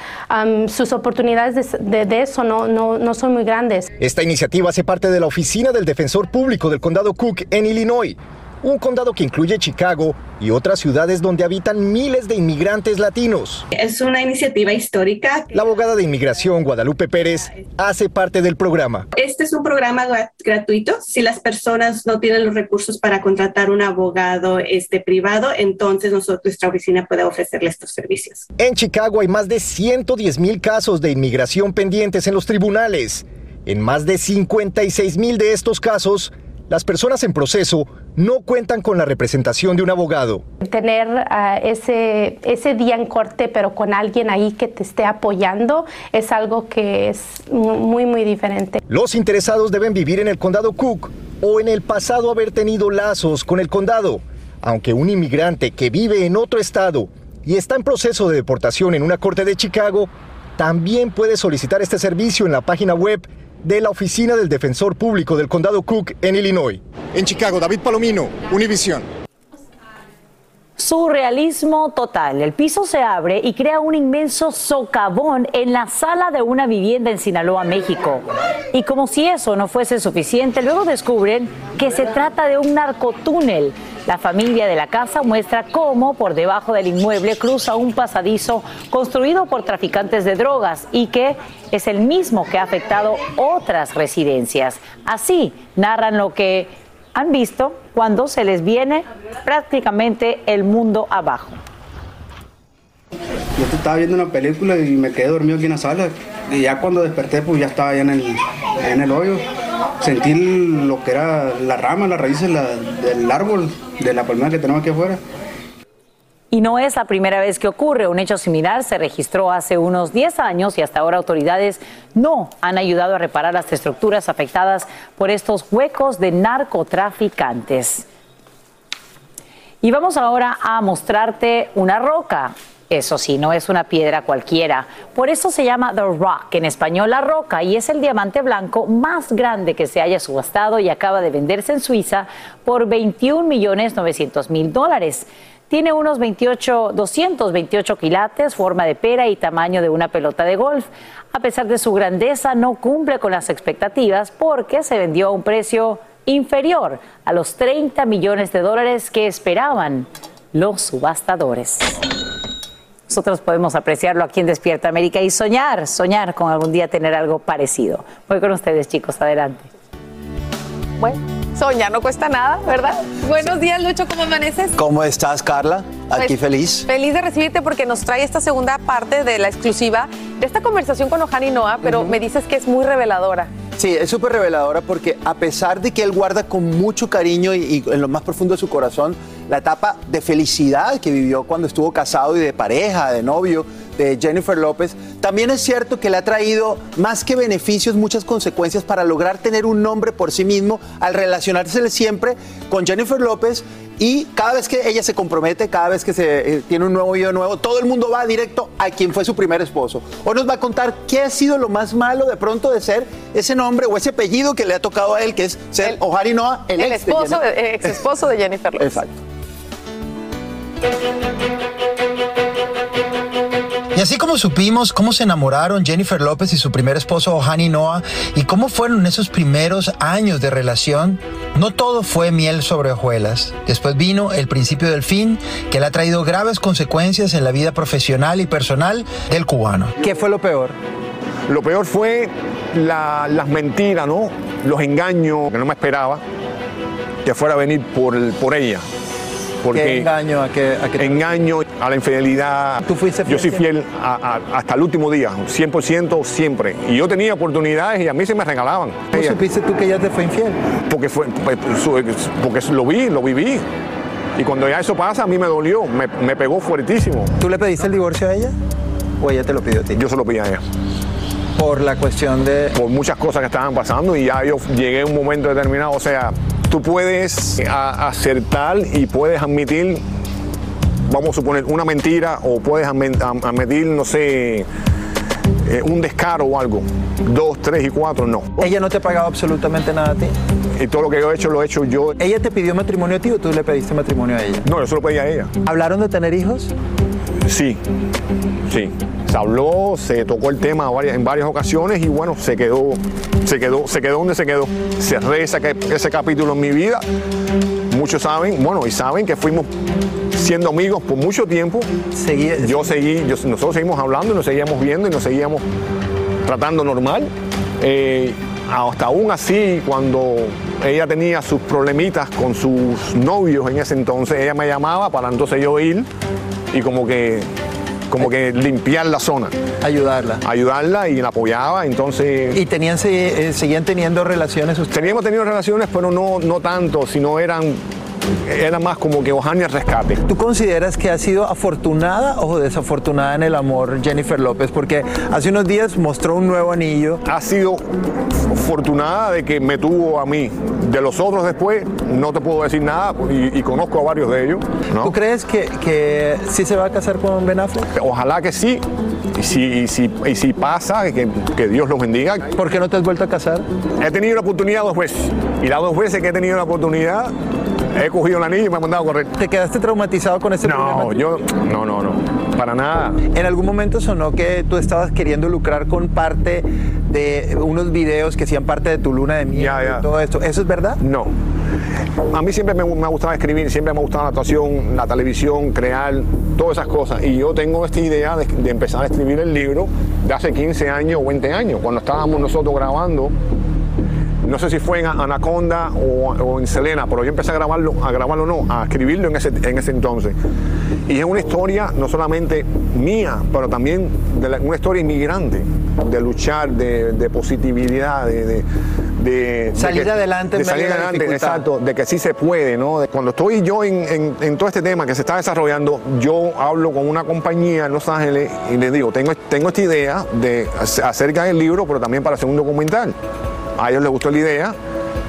Sus oportunidades de, de- de eso no, no, no son muy grandes. Esta iniciativa hace parte de la oficina del defensor público del condado Cook en Illinois, un condado que incluye Chicago y otras ciudades donde habitan miles de inmigrantes latinos. Es una iniciativa histórica. La abogada de inmigración Guadalupe Pérez hace parte del programa. Este es un programa gra- gratuito. Si las personas no tienen los recursos para contratar un abogado este, privado, entonces nosotros, nuestra oficina puede ofrecerle estos servicios. En Chicago hay más de 110 mil casos de inmigración pendientes en los tribunales. En más de 56 mil de estos casos, las personas en proceso no cuentan con la representación de un abogado. Tener ah, ese, ese día en corte, pero con alguien ahí que te esté apoyando, es algo que es muy, muy diferente. Los interesados deben vivir en el condado Cook o en el pasado haber tenido lazos con el condado, aunque un inmigrante que vive en otro estado y está en proceso de deportación en una corte de Chicago, también puede solicitar este servicio en la página web de la Oficina del Defensor Público del Condado Cook en Illinois. En Chicago, David Palomino, Univision. Surrealismo total. El piso se abre y crea un inmenso socavón en la sala de una vivienda en Sinaloa, México. Y como si eso no fuese suficiente, luego descubren que se trata de un narcotúnel. La familia de la casa muestra cómo por debajo del inmueble cruza un pasadizo construido por traficantes de drogas y que es el mismo que ha afectado otras residencias. Así narran lo que han visto cuando se les viene prácticamente el mundo abajo. Yo estaba viendo una película y me quedé dormido aquí en la sala. Y ya cuando desperté, pues ya estaba allá en el, en el hoyo. Sentí lo que era la rama, las raíces del árbol, de la palmera que tenemos aquí afuera. Y no es la primera vez que ocurre. Un hecho similar se registró hace unos 10 años y hasta ahora autoridades no han ayudado a reparar las estructuras afectadas por estos huecos de narcotraficantes. Y vamos ahora a mostrarte una roca. Eso sí, no es una piedra cualquiera. Por eso se llama The Rock, en español la roca, y es el diamante blanco más grande que se haya subastado y acaba de venderse en Suiza por 21 millones 900 mil dólares. Tiene unos 28, 228 quilates, forma de pera y tamaño de una pelota de golf. A pesar de su grandeza, no cumple con las expectativas porque se vendió a un precio inferior a los 30 millones de dólares que esperaban los subastadores. Nosotros podemos apreciarlo aquí en Despierta América y soñar, soñar con algún día tener algo parecido. Voy con ustedes, chicos, adelante. Bueno, soñar no cuesta nada, ¿verdad? Buenos días, Lucho, ¿cómo amaneces? ¿Cómo estás, Carla? Aquí Pues, feliz. Feliz de recibirte porque nos trae esta segunda parte de la exclusiva de esta conversación con Ohani Noah, pero me dices que es muy reveladora. Sí, es súper reveladora porque a pesar de que él guarda con mucho cariño y, y en lo más profundo de su corazón la etapa de felicidad que vivió cuando estuvo casado y de pareja, de novio, de Jennifer López, también es cierto que le ha traído más que beneficios, muchas consecuencias para lograr tener un nombre por sí mismo al relacionarse siempre con Jennifer López y cada vez que ella se compromete, cada vez que se eh, tiene un nuevo video nuevo, todo el mundo va directo a quien fue su primer esposo. Hoy nos va a contar qué ha sido lo más malo de pronto de ser ese nombre o ese apellido que le ha tocado a él, que es ser Ohari Noah, el, El ex de esposo, eh, ex esposo de Jennifer López. Exacto. Y así como supimos cómo se enamoraron Jennifer López y su primer esposo Ohani Noah y cómo fueron esos primeros años de relación, no todo fue miel sobre hojuelas. Después vino el principio del fin, que le ha traído graves consecuencias en la vida profesional y personal del cubano. ¿Qué fue lo peor? Lo peor fue la- las mentiras, ¿no? Los engaños que no me esperaba que fuera a venir por, por ella. Porque ¿Qué engaño? ¿A qué, a engaño a la infidelidad. ¿Tú fuiste Yo soy fiel fiel a- a- hasta el último día, 100% siempre. Y yo tenía oportunidades y a mí se me regalaban. ¿Cómo Ella- supiste tú que ella te fue infiel? porque, fue, pues, porque lo vi, lo viví. Y cuando ya eso pasa, a mí me dolió, me, me pegó fuertísimo. ¿Tú le pediste el divorcio a ella? ¿O ella te lo pidió a ti? Yo se lo pedí a ella. Por la cuestión de... Por muchas cosas que estaban pasando y ya yo llegué a un momento determinado. O sea, tú puedes a- acertar y puedes admitir, vamos a suponer, una mentira o puedes admitir, no sé, eh, un descaro o algo. Dos, tres y cuatro, no. ¿Ella no te ha pagado absolutamente nada a ti? Y todo lo que yo he hecho, lo he hecho yo. ¿Ella te pidió matrimonio a ti o tú le pediste matrimonio a ella? No, yo se lo pedí a ella. ¿Hablaron de tener hijos? Sí, sí. Se habló, se tocó el tema varias- en varias ocasiones y bueno, se quedó, se quedó, se quedó donde se quedó. Cerré ese, ese capítulo en mi vida. Muchos saben, bueno, y saben que fuimos siendo amigos por mucho tiempo. yo seguí, yo- nosotros seguimos hablando y nos seguíamos viendo y nos seguíamos tratando normal. Eh, hasta aún así, cuando ella tenía sus problemitas con sus novios en ese entonces, ella me llamaba para entonces yo ir y como que, como que limpiar la zona. Ayudarla. Ayudarla y la apoyaba, entonces... ¿Y tenían, eh, seguían teniendo relaciones ustedes? Teníamos tenido relaciones, pero no, no tanto, sino eran, era más como que Ojani al rescate. ¿Tú consideras que ha sido afortunada o desafortunada en el amor Jennifer López? Porque hace unos días mostró un nuevo anillo. Ha sido afortunada de que me tuvo a mí. De los otros después no te puedo decir nada y, y conozco a varios de ellos. ¿no? ¿Tú crees que, que sí se va a casar con Ben Affleck? Ojalá que sí. Y si, y si, y si pasa, que, que Dios los bendiga. ¿Por qué no te has vuelto a casar? He tenido la oportunidad dos veces. Y las dos veces que he tenido la oportunidad, he cogido el anillo y me he mandado a correr. ¿Te quedaste traumatizado con ese No, yo, no, no, no. Para nada. En algún momento sonó que tú estabas queriendo lucrar con parte de unos videos que hacían parte de tu luna de miel Ya, ya. y todo esto. ¿Eso es verdad? No. A mí siempre me, me ha gustado escribir, siempre me ha gustado la actuación, la televisión, crear, todas esas cosas. Y yo tengo esta idea de, de empezar a escribir el libro de hace 15 años o 20 años, cuando estábamos nosotros grabando no sé si fue en Anaconda o, o, en Selena, pero yo empecé a grabarlo, a grabarlo no, a escribirlo en ese, en ese entonces. Y es una historia no solamente mía, pero también de la, una historia inmigrante, de luchar, de, de positividad, de, de de salir de que, adelante de salir adelante, dificultad. exacto, de que sí se puede, ¿no? De cuando estoy yo en, en- en todo este tema que se está desarrollando, yo hablo con una compañía en Los Ángeles y les digo, tengo, tengo esta idea de acerca del libro, pero también para hacer un documental. A ellos les gustó la idea,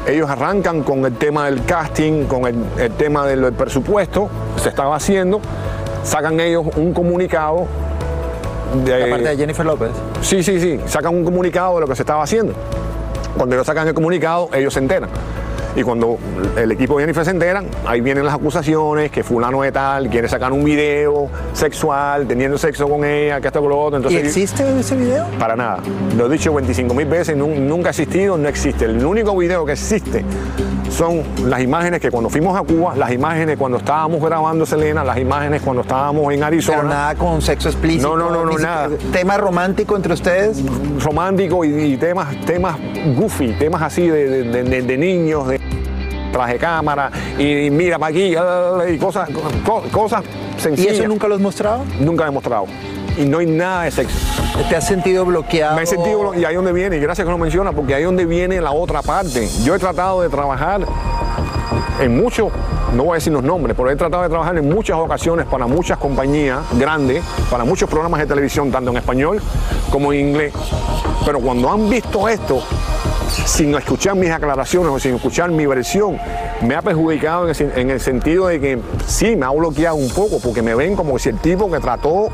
ellos arrancan con el tema del casting, con el, el tema del, del presupuesto, se estaba haciendo, sacan ellos un comunicado de, La parte de Jennifer López. Sí, sí, sí. Sacan un comunicado de lo que se estaba haciendo. Cuando ellos sacan el comunicado, ellos se enteran. Y cuando el equipo de Jennifer se enteran, ahí vienen las acusaciones, que fulano de tal quiere sacar un video sexual, teniendo sexo con ella, que esto con lo otro. Entonces, ¿Y existe ese video? Para nada. Lo he dicho 25 mil veces, nun- nunca ha existido, no existe. El único video que existe son las imágenes que cuando fuimos a Cuba, las imágenes cuando estábamos grabando Selena, las imágenes cuando estábamos en Arizona. Pero nada con sexo explícito. No, no, no, no, nada. ¿Tema romántico entre ustedes? Romántico y, y temas, temas goofy, temas así de, de- de- de- de niños, de traje cámara y, mira para aquí y cosas, co- cosas sencillas. eso nunca lo has mostrado? Nunca lo he mostrado. Y no hay nada de sexo. ¿Te has sentido bloqueado? Me he sentido y ahí donde viene, y gracias que lo menciona, porque ahí donde viene la otra parte. Yo he tratado de trabajar en muchos, no voy a decir los nombres, pero he tratado de trabajar en muchas ocasiones para muchas compañías grandes, para muchos programas de televisión, tanto en español como en inglés. Pero cuando han visto esto, sin escuchar mis aclaraciones o sin escuchar mi versión, me ha perjudicado en el, sen- en el sentido de que sí, me ha bloqueado un poco, porque me ven como si el tipo que trató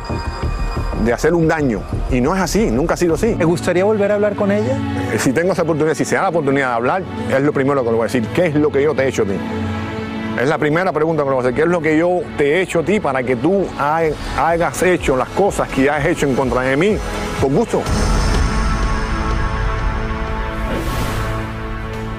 de hacer un daño. Y no es así, nunca ha sido así. ¿Te gustaría volver a hablar con ella? Eh, Si tengo esa oportunidad, si se da la oportunidad de hablar, es lo primero que le voy a decir. ¿Qué es lo que yo te he hecho a ti? Es la primera pregunta que le voy a hacer. ¿Qué es lo que yo te he hecho a ti para que tú ha- hayas hecho las cosas que has hecho en contra de mí por gusto?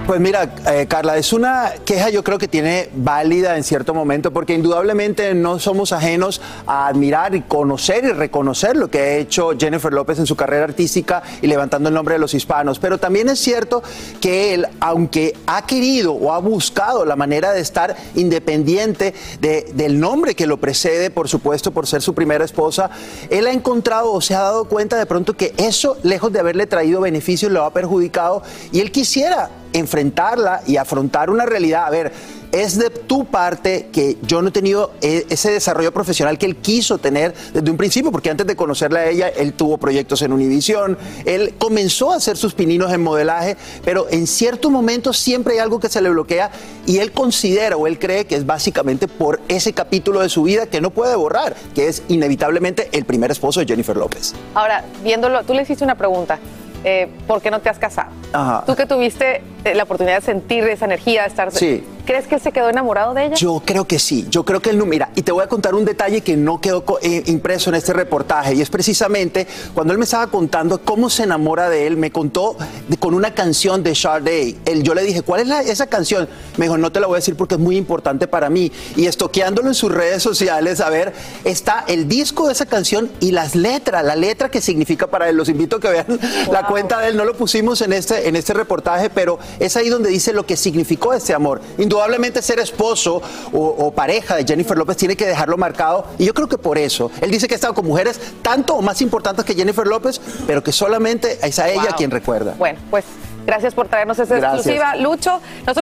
Pues mira, eh, Carla, es una queja yo creo que tiene válida en cierto momento porque indudablemente no somos ajenos a admirar y conocer y reconocer lo que ha hecho Jennifer López en su carrera artística y levantando el nombre de los hispanos. Pero también es cierto que él, aunque ha querido o ha buscado la manera de estar independiente de- del nombre que lo precede, por supuesto, por ser su primera esposa, él ha encontrado o se ha dado cuenta de pronto que eso, lejos de haberle traído beneficios, lo ha perjudicado y él quisiera enfrentarla y afrontar una realidad. A ver, es de tu parte que yo no he tenido eh, ese desarrollo profesional que él quiso tener desde un principio, porque antes de conocerla a ella, él tuvo proyectos en Univisión, él comenzó a hacer sus pininos en modelaje, pero en ciertos momentos siempre hay algo que se le bloquea y él considera o él cree que es básicamente por ese capítulo de su vida que no puede borrar, que es inevitablemente el primer esposo de Jennifer López. Ahora, viéndolo, tú le hiciste una pregunta. Eh, ¿Por qué no te has casado? Ajá. Tú que tuviste eh, la oportunidad de sentir esa energía, de estar... Sí. ¿Crees que se quedó enamorado de ella? Yo creo que sí, yo creo que él no, mira, y te voy a contar un detalle que no quedó eh, impreso en este reportaje, y es precisamente cuando él me estaba contando cómo se enamora de él, me contó de- con una canción de Sade. Él, yo le dije, ¿cuál es la- esa canción? Me dijo, no te la voy a decir porque es muy importante para mí. Y estoqueándolo en sus redes sociales, a ver, está el disco de esa canción y las letras, la letra que significa para él. Los invito a que vean la cuenta de él, no lo pusimos en este, en este reportaje, pero es ahí donde dice lo que significó este amor. Indudablemente ser esposo o, o pareja de Jennifer López tiene que dejarlo marcado y yo creo que por eso. Él dice que ha estado con mujeres tanto o más importantes que Jennifer López, pero que solamente es a ella Wow. quien recuerda. Bueno, pues gracias por traernos esta Gracias. exclusiva. Lucho, nosotros...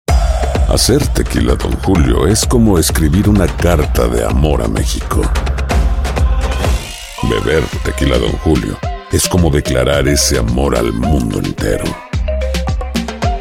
Hacer tequila, Don Julio, es como escribir una carta de amor a México. Beber tequila, Don Julio, es como declarar ese amor al mundo entero.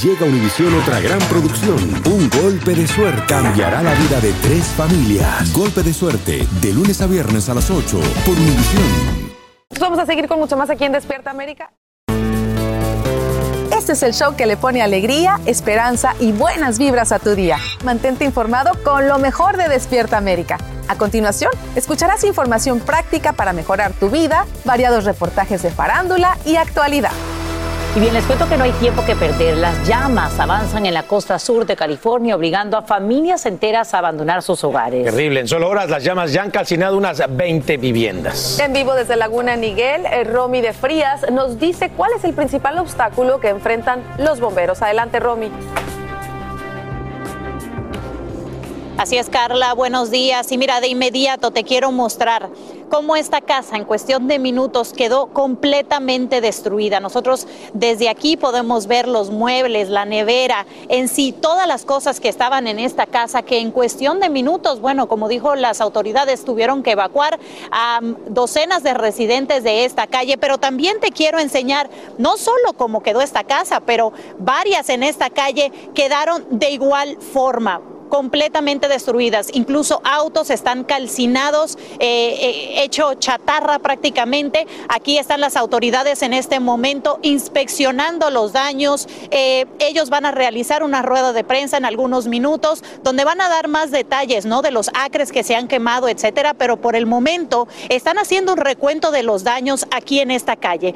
Llega Univisión otra gran producción. Un golpe de suerte cambiará la vida de tres familias. Golpe de suerte, de lunes a viernes a las 8 por Univisión. Vamos a seguir con mucho más aquí en Despierta América. Este es el show que le pone alegría, esperanza y buenas vibras a tu día. Mantente informado con lo mejor de Despierta América. A continuación, escucharás información práctica para mejorar tu vida, variados reportajes de farándula y actualidad. Y bien, les cuento que no hay tiempo que perder. Las llamas avanzan en la costa sur de California, obligando a familias enteras a abandonar sus hogares. Terrible. En solo horas las llamas ya han calcinado unas 20 viviendas. En vivo desde Laguna Niguel, eh, Romy de Frías nos dice cuál es el principal obstáculo que enfrentan los bomberos. Adelante, Romy. Así es, Carla, buenos días. Y mira, de inmediato te quiero mostrar cómo esta casa en cuestión de minutos quedó completamente destruida. Nosotros desde aquí podemos ver los muebles, la nevera, en sí, todas las cosas que estaban en esta casa que en cuestión de minutos, bueno, como dijo las autoridades, tuvieron que evacuar a docenas de residentes de esta calle, pero también te quiero enseñar no solo cómo quedó esta casa, pero varias en esta calle quedaron de igual forma completamente destruidas. Incluso autos están calcinados, eh, eh, hecho chatarra prácticamente. Aquí están las autoridades en este momento inspeccionando los daños. Eh, ellos van a realizar una rueda de prensa en algunos minutos donde van a dar más detalles, ¿no? De los acres que se han quemado, etcétera. Pero por el momento están haciendo un recuento de los daños aquí en esta calle.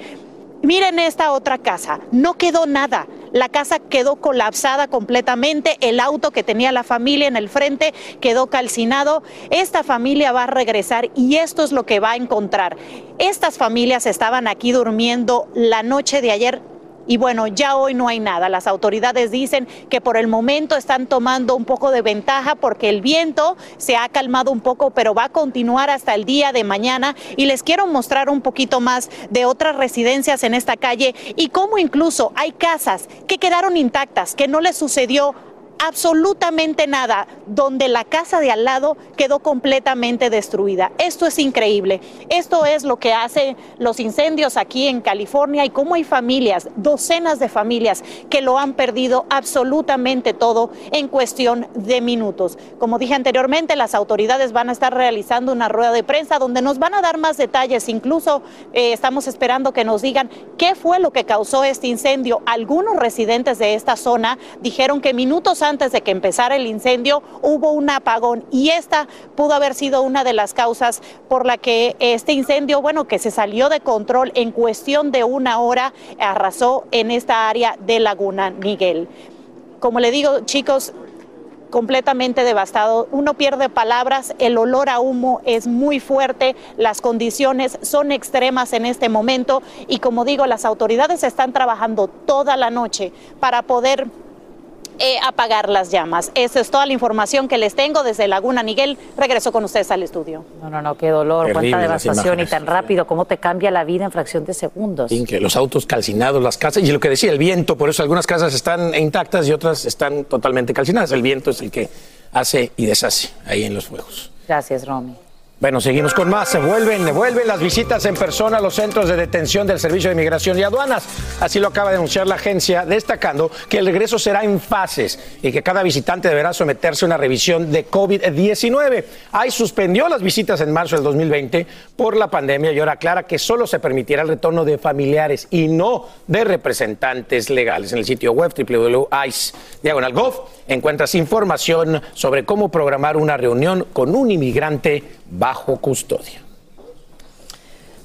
Miren esta otra casa, no quedó nada. La casa quedó colapsada completamente, el auto que tenía la familia en el frente quedó calcinado. Esta familia va a regresar y esto es lo que va a encontrar. Estas familias estaban aquí durmiendo la noche de ayer y bueno, ya hoy no hay nada. Las autoridades dicen que por el momento están tomando un poco de ventaja porque el viento se ha calmado un poco, pero va a continuar hasta el día de mañana. Y les quiero mostrar un poquito más de otras residencias en esta calle y cómo incluso hay casas que quedaron intactas, que no les sucedió absolutamente nada, donde la casa de al lado quedó completamente destruida. Esto es increíble. Esto es lo que hacen los incendios aquí en California y cómo hay familias, docenas de familias que lo han perdido absolutamente todo en cuestión de minutos. Como dije anteriormente, las autoridades van a estar realizando una rueda de prensa donde nos van a dar más detalles. Incluso eh, estamos esperando que nos digan qué fue lo que causó este incendio. Algunos residentes de esta zona dijeron que minutos antes de que empezara el incendio hubo un apagón y esta pudo haber sido una de las causas por la que este incendio, bueno, que se salió de control en cuestión de una hora, arrasó en esta área de Laguna Miguel. Como le digo, chicos, completamente devastado. Uno pierde palabras, el olor a humo es muy fuerte, las condiciones son extremas en este momento y como digo, las autoridades están trabajando toda la noche para poder eh, apagar las llamas. Esa es toda la información que les tengo desde Laguna Niguel. Regreso con ustedes al estudio. No, no, no, qué dolor, cuánta devastación y tan rápido, cómo te cambia la vida en fracción de segundos. que los autos calcinados, las casas, y lo que decía, el viento, por eso algunas casas están intactas y otras están totalmente calcinadas. El viento es el que hace y deshace ahí en los fuegos. Gracias, Romy. Bueno, seguimos con más. Se vuelven, vuelven las visitas en persona a los centros de detención del Servicio de Migración y Aduanas. Así lo acaba de anunciar la agencia, destacando que el regreso será en fases y que cada visitante deberá someterse a una revisión de COVID-19. Ahí suspendió las visitas en marzo del 2020 por la pandemia y ahora aclara que solo se permitirá el retorno de familiares y no de representantes legales. En el sitio web www.ice diagonal encuentras información sobre cómo programar una reunión con un inmigrante bajo custodia.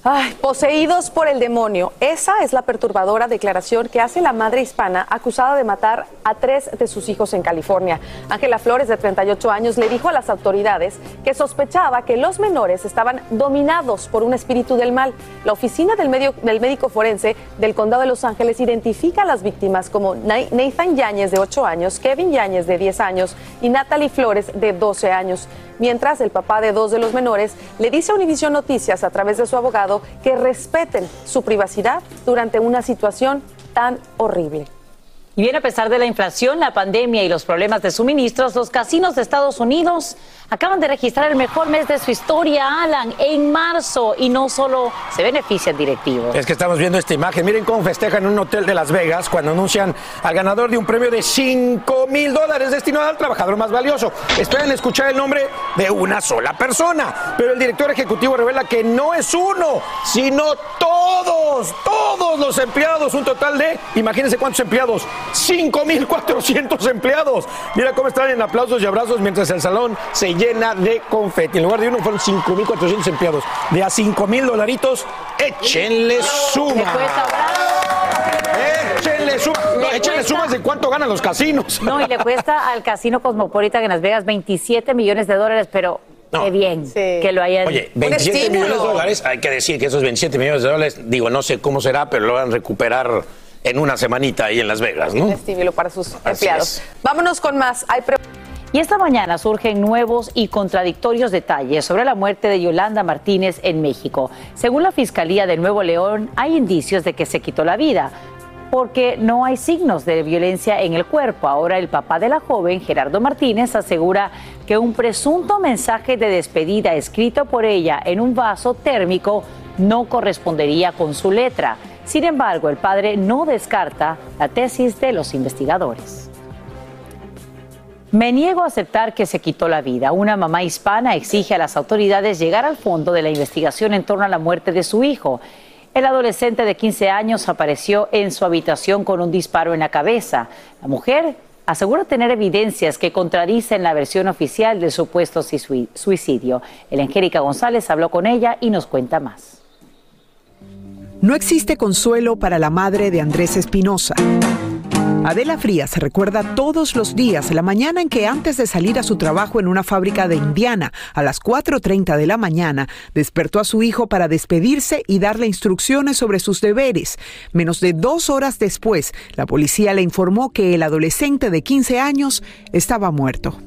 Ay, poseídos por el demonio. Esa es la perturbadora declaración que hace la madre hispana acusada de matar a tres de sus hijos en California. Ángela Flores, de 38 años, le dijo a las autoridades que sospechaba que los menores estaban dominados por un espíritu del mal. La oficina del, medio, del médico forense del condado de Los Ángeles identifica a las víctimas como Nathan Yáñez, de 8 años, Kevin Yáñez, de 10 años, y Natalie Flores, de 12 años mientras el papá de dos de los menores le dice a Univision Noticias a través de su abogado que respeten su privacidad durante una situación tan horrible. Y bien, a pesar de la inflación, la pandemia y los problemas de suministros, los casinos de Estados Unidos acaban de registrar el mejor mes de su historia, Alan, en marzo. Y no solo se benefician directivos. Es que estamos viendo esta imagen. Miren cómo festejan en un hotel de Las Vegas cuando anuncian al ganador de un premio de 5 mil dólares destinado al trabajador más valioso. Esperan escuchar el nombre de una sola persona. Pero el director ejecutivo revela que no es uno, sino todos, todos los empleados. Un total de, imagínense cuántos empleados, 5.400 empleados. Mira cómo están en aplausos y abrazos mientras el salón se llena de confeti. En lugar de uno fueron 5.400 empleados. De a 5.000 dolaritos, échenle suma. Échenle suma. échenle sumas de cuánto ganan los casinos. No, y le cuesta al casino Cosmopolitan en Las Vegas 27 millones de dólares, pero Qué bien que lo hayan. Oye, 27 millones de dólares, hay que decir que esos 27 millones de dólares, digo, no sé cómo será, pero lo van a recuperar en una semanita ahí en Las Vegas, ¿no? Un para sus empleados. Vámonos con más. Hay y esta mañana surgen nuevos y contradictorios detalles sobre la muerte de Yolanda Martínez en México. Según la Fiscalía de Nuevo León, hay indicios de que se quitó la vida porque no hay signos de violencia en el cuerpo. Ahora el papá de la joven, Gerardo Martínez, asegura que un presunto mensaje de despedida escrito por ella en un vaso térmico no correspondería con su letra. Sin embargo, el padre no descarta la tesis de los investigadores. Me niego a aceptar que se quitó la vida. Una mamá hispana exige a las autoridades llegar al fondo de la investigación en torno a la muerte de su hijo. El adolescente de 15 años apareció en su habitación con un disparo en la cabeza. La mujer asegura tener evidencias que contradicen la versión oficial del supuesto suicidio. El Angélica González habló con ella y nos cuenta más. No existe consuelo para la madre de Andrés Espinosa. Adela Frías recuerda todos los días la mañana en que antes de salir a su trabajo en una fábrica de Indiana a las 4.30 de la mañana, despertó a su hijo para despedirse y darle instrucciones sobre sus deberes. Menos de dos horas después, la policía le informó que el adolescente de 15 años estaba muerto.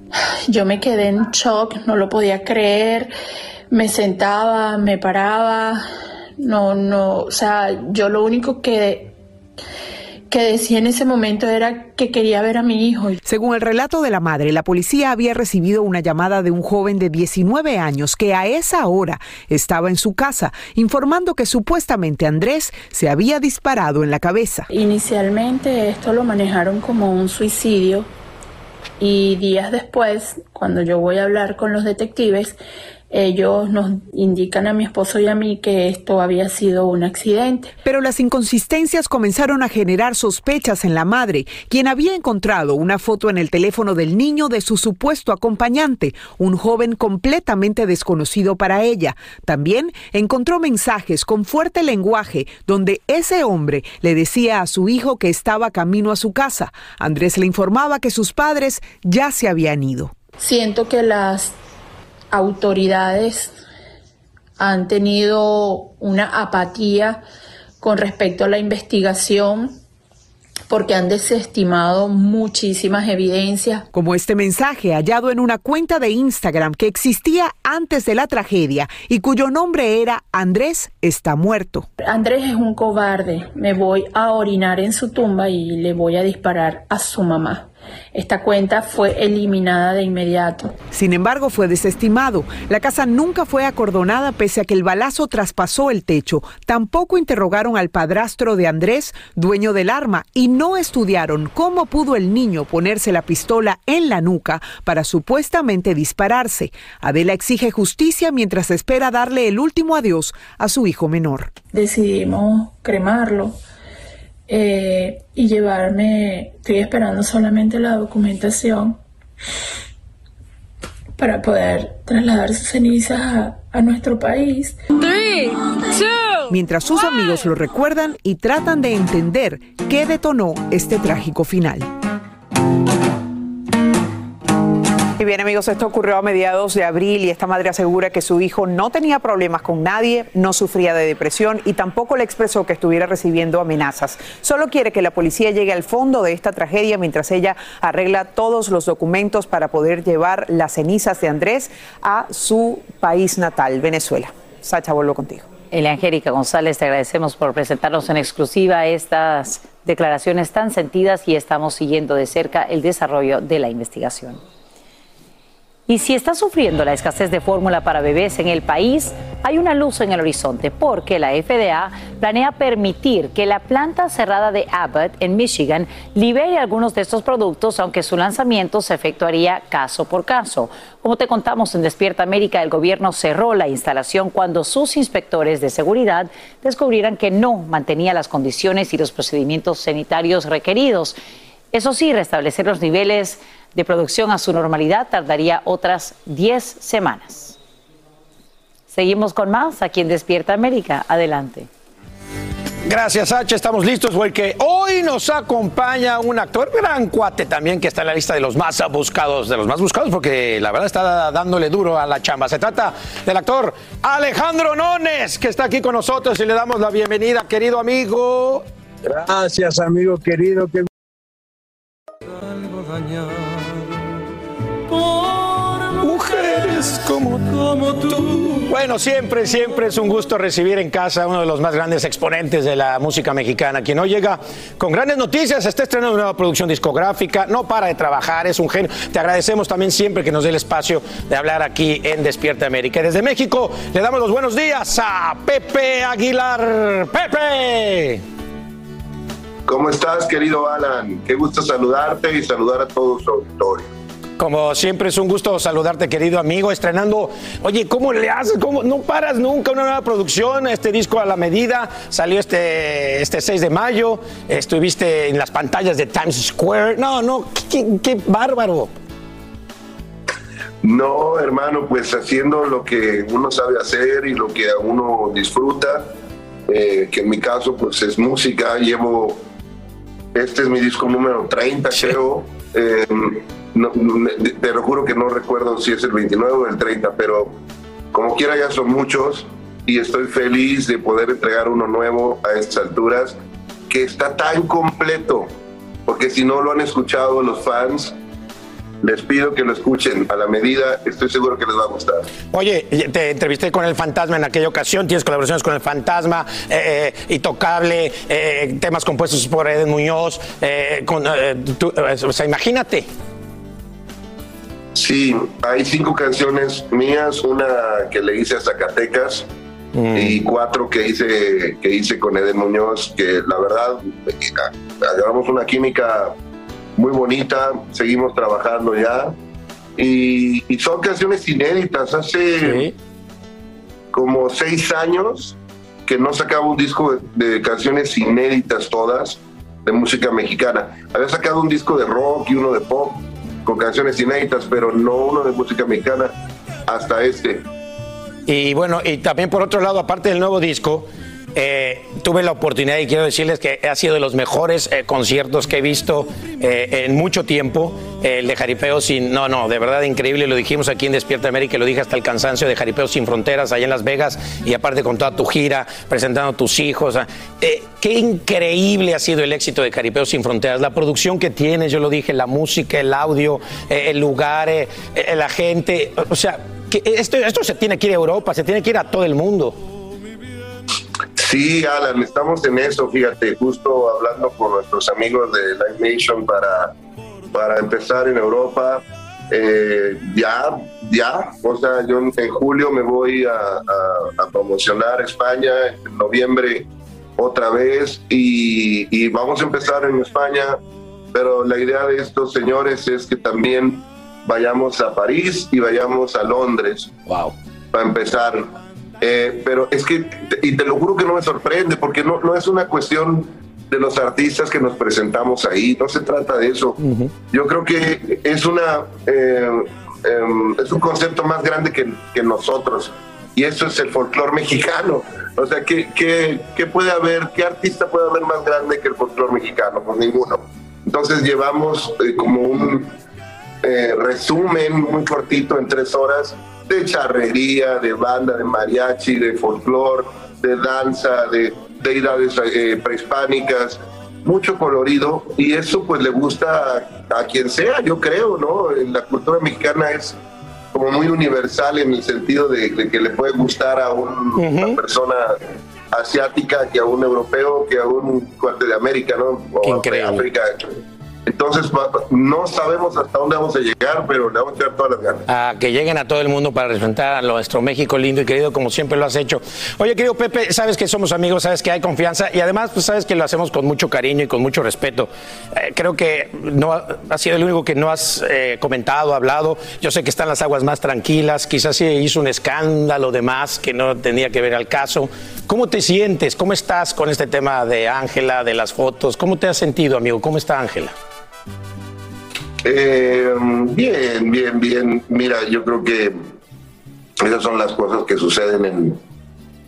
Yo me quedé en shock, no lo podía creer, me sentaba, me paraba, no, no, o sea, yo lo único que que decía en ese momento era que quería ver a mi hijo. Según el relato de la madre, la policía había recibido una llamada de un joven de 19 años que a esa hora estaba en su casa, informando que supuestamente Andrés se había disparado en la cabeza. Inicialmente esto lo manejaron como un suicidio y días después, cuando yo voy a hablar con los detectives, ellos nos indican a mi esposo y a mí que esto había sido un accidente. Pero las inconsistencias comenzaron a generar sospechas en la madre, quien había encontrado una foto en el teléfono del niño de su supuesto acompañante, un joven completamente desconocido para ella. También encontró mensajes con fuerte lenguaje donde ese hombre le decía a su hijo que estaba camino a su casa. Andrés le informaba que sus padres ya se habían ido. Siento que las autoridades han tenido una apatía con respecto a la investigación porque han desestimado muchísimas evidencias. Como este mensaje hallado en una cuenta de Instagram que existía antes de la tragedia y cuyo nombre era Andrés está muerto. Andrés es un cobarde. Me voy a orinar en su tumba y le voy a disparar a su mamá. Esta cuenta fue eliminada de inmediato. Sin embargo, fue desestimado. La casa nunca fue acordonada pese a que el balazo traspasó el techo. Tampoco interrogaron al padrastro de Andrés, dueño del arma, y no estudiaron cómo pudo el niño ponerse la pistola en la nuca para supuestamente dispararse. Adela exige justicia mientras espera darle el último adiós a su hijo menor. Decidimos cremarlo eh, y llevarme, estoy esperando solamente la documentación para poder trasladar sus cenizas a, a nuestro país. Three, two, mientras sus amigos lo recuerdan y tratan de entender qué detonó este trágico final. Bien amigos, esto ocurrió a mediados de abril y esta madre asegura que su hijo no tenía problemas con nadie, no sufría de depresión y tampoco le expresó que estuviera recibiendo amenazas. Solo quiere que la policía llegue al fondo de esta tragedia mientras ella arregla todos los documentos para poder llevar las cenizas de Andrés a su país natal, Venezuela. Sacha, vuelvo contigo. Elia Angélica González, te agradecemos por presentarnos en exclusiva estas declaraciones tan sentidas y estamos siguiendo de cerca el desarrollo de la investigación. Y si está sufriendo la escasez de fórmula para bebés en el país, hay una luz en el horizonte porque la FDA planea permitir que la planta cerrada de Abbott en Michigan libere algunos de estos productos, aunque su lanzamiento se efectuaría caso por caso. Como te contamos en Despierta América, el gobierno cerró la instalación cuando sus inspectores de seguridad descubrieran que no mantenía las condiciones y los procedimientos sanitarios requeridos. Eso sí, restablecer los niveles de producción a su normalidad tardaría otras 10 semanas. Seguimos con más aquí en Despierta América. Adelante. Gracias, H. Estamos listos porque hoy nos acompaña un actor, gran cuate también, que está en la lista de los más buscados, de los más buscados, porque la verdad está dándole duro a la chamba. Se trata del actor Alejandro Nones, que está aquí con nosotros y le damos la bienvenida, querido amigo. Gracias, amigo querido. Que... Mujeres como, como tú. Bueno, siempre, siempre es un gusto recibir en casa a uno de los más grandes exponentes de la música mexicana, quien hoy llega con grandes noticias, está estrenando una nueva producción discográfica, no para de trabajar, es un genio. Te agradecemos también siempre que nos dé el espacio de hablar aquí en Despierta América. Desde México le damos los buenos días a Pepe Aguilar. Pepe. ¿Cómo estás, querido Alan? Qué gusto saludarte y saludar a todo su auditorio. Como siempre es un gusto saludarte, querido amigo, estrenando. Oye, ¿cómo le haces? ¿Cómo no paras nunca una nueva producción? Este disco a la medida salió este, este 6 de mayo. Estuviste en las pantallas de Times Square. No, no, qué, qué bárbaro. No, hermano, pues haciendo lo que uno sabe hacer y lo que a uno disfruta, eh, que en mi caso pues es música, llevo, este es mi disco número 30 creo, eh, no, te lo juro que no recuerdo si es el 29 o el 30, pero como quiera ya son muchos y estoy feliz de poder entregar uno nuevo a estas alturas que está tan completo, porque si no lo han escuchado los fans, les pido que lo escuchen a la medida, estoy seguro que les va a gustar. Oye, te entrevisté con el Fantasma en aquella ocasión, tienes colaboraciones con el Fantasma, eh, eh, Intocable, eh, temas compuestos por Eden Muñoz, con, o sea, imagínate. Sí, hay cinco canciones mías, una que le hice a Zacatecas mm. y cuatro que hice, que hice con Eden Muñoz, que la verdad agarramos una química muy bonita, seguimos trabajando ya. Y, son canciones inéditas. Hace como seis años que no sacaba un disco de, de, canciones inéditas todas de música mexicana. Había sacado un disco de rock y uno de pop con canciones inéditas, pero no uno de música mexicana hasta este. Y bueno, y también por otro lado, aparte del nuevo disco, eh, tuve la oportunidad y quiero decirles que ha sido de los mejores eh, conciertos que he visto eh, en mucho tiempo. el de Jaripeo sin. No, no, de verdad increíble. Lo dijimos aquí en Despierta América, lo dije hasta el cansancio de Jaripeo sin fronteras allá en Las Vegas y aparte con toda tu gira, presentando a tus hijos. qué increíble ha sido el éxito de Jaripeo sin fronteras. La producción que tienes, yo lo dije, la música, el audio, el lugar, la gente. O sea, esto, esto se tiene que ir a Europa, se tiene que ir a todo el mundo. Sí, Alan, estamos en eso, fíjate, justo hablando con nuestros amigos de Live Nation para, para empezar en Europa. Eh, ya, ya, o sea, yo en julio me voy a, promocionar España, en noviembre otra vez y, y, vamos a empezar en España, pero la idea de estos señores es que también vayamos a París y vayamos a Londres. Wow. Para empezar eh, pero es que, y te lo juro que no me sorprende, porque no, no es una cuestión de los artistas que nos presentamos ahí, no se trata de eso. Yo creo que es una... Eh, em, es un concepto más grande que, que nosotros. Y eso es el folclore mexicano. O sea, ¿qué, qué, qué puede haber, qué artista puede haber más grande que el folclore mexicano? Pues ninguno. Entonces llevamos eh, como un resumen muy cortito en tres horas de charrería, de banda, de mariachi, de folclore, de danza, de deidades eh, prehispánicas, mucho colorido y eso pues le gusta a, quien sea, yo creo, ¿no? La cultura mexicana es como muy universal en el sentido de, que le puede gustar a una persona asiática que a un europeo, que a un de América, ¿no? O África. Entonces, no sabemos hasta dónde vamos a llegar, pero le vamos a echar todas las ganas. A que lleguen a todo el mundo para representar a nuestro México lindo y querido, como siempre lo has hecho. Oye, querido Pepe, sabes que somos amigos, sabes que hay confianza y además, pues sabes que lo hacemos con mucho cariño y con mucho respeto. Eh, creo que no ha sido el único que no has eh, comentado, hablado. Yo sé que están las aguas más tranquilas, quizás sí hizo un escándalo de más que no tenía que ver al caso. ¿Cómo te sientes? ¿Cómo estás con este tema de Ángela, de las fotos? ¿Cómo te has sentido, amigo? ¿Cómo está Ángela? Eh, bien, bien, bien. Mira, yo creo que esas son las cosas que suceden en,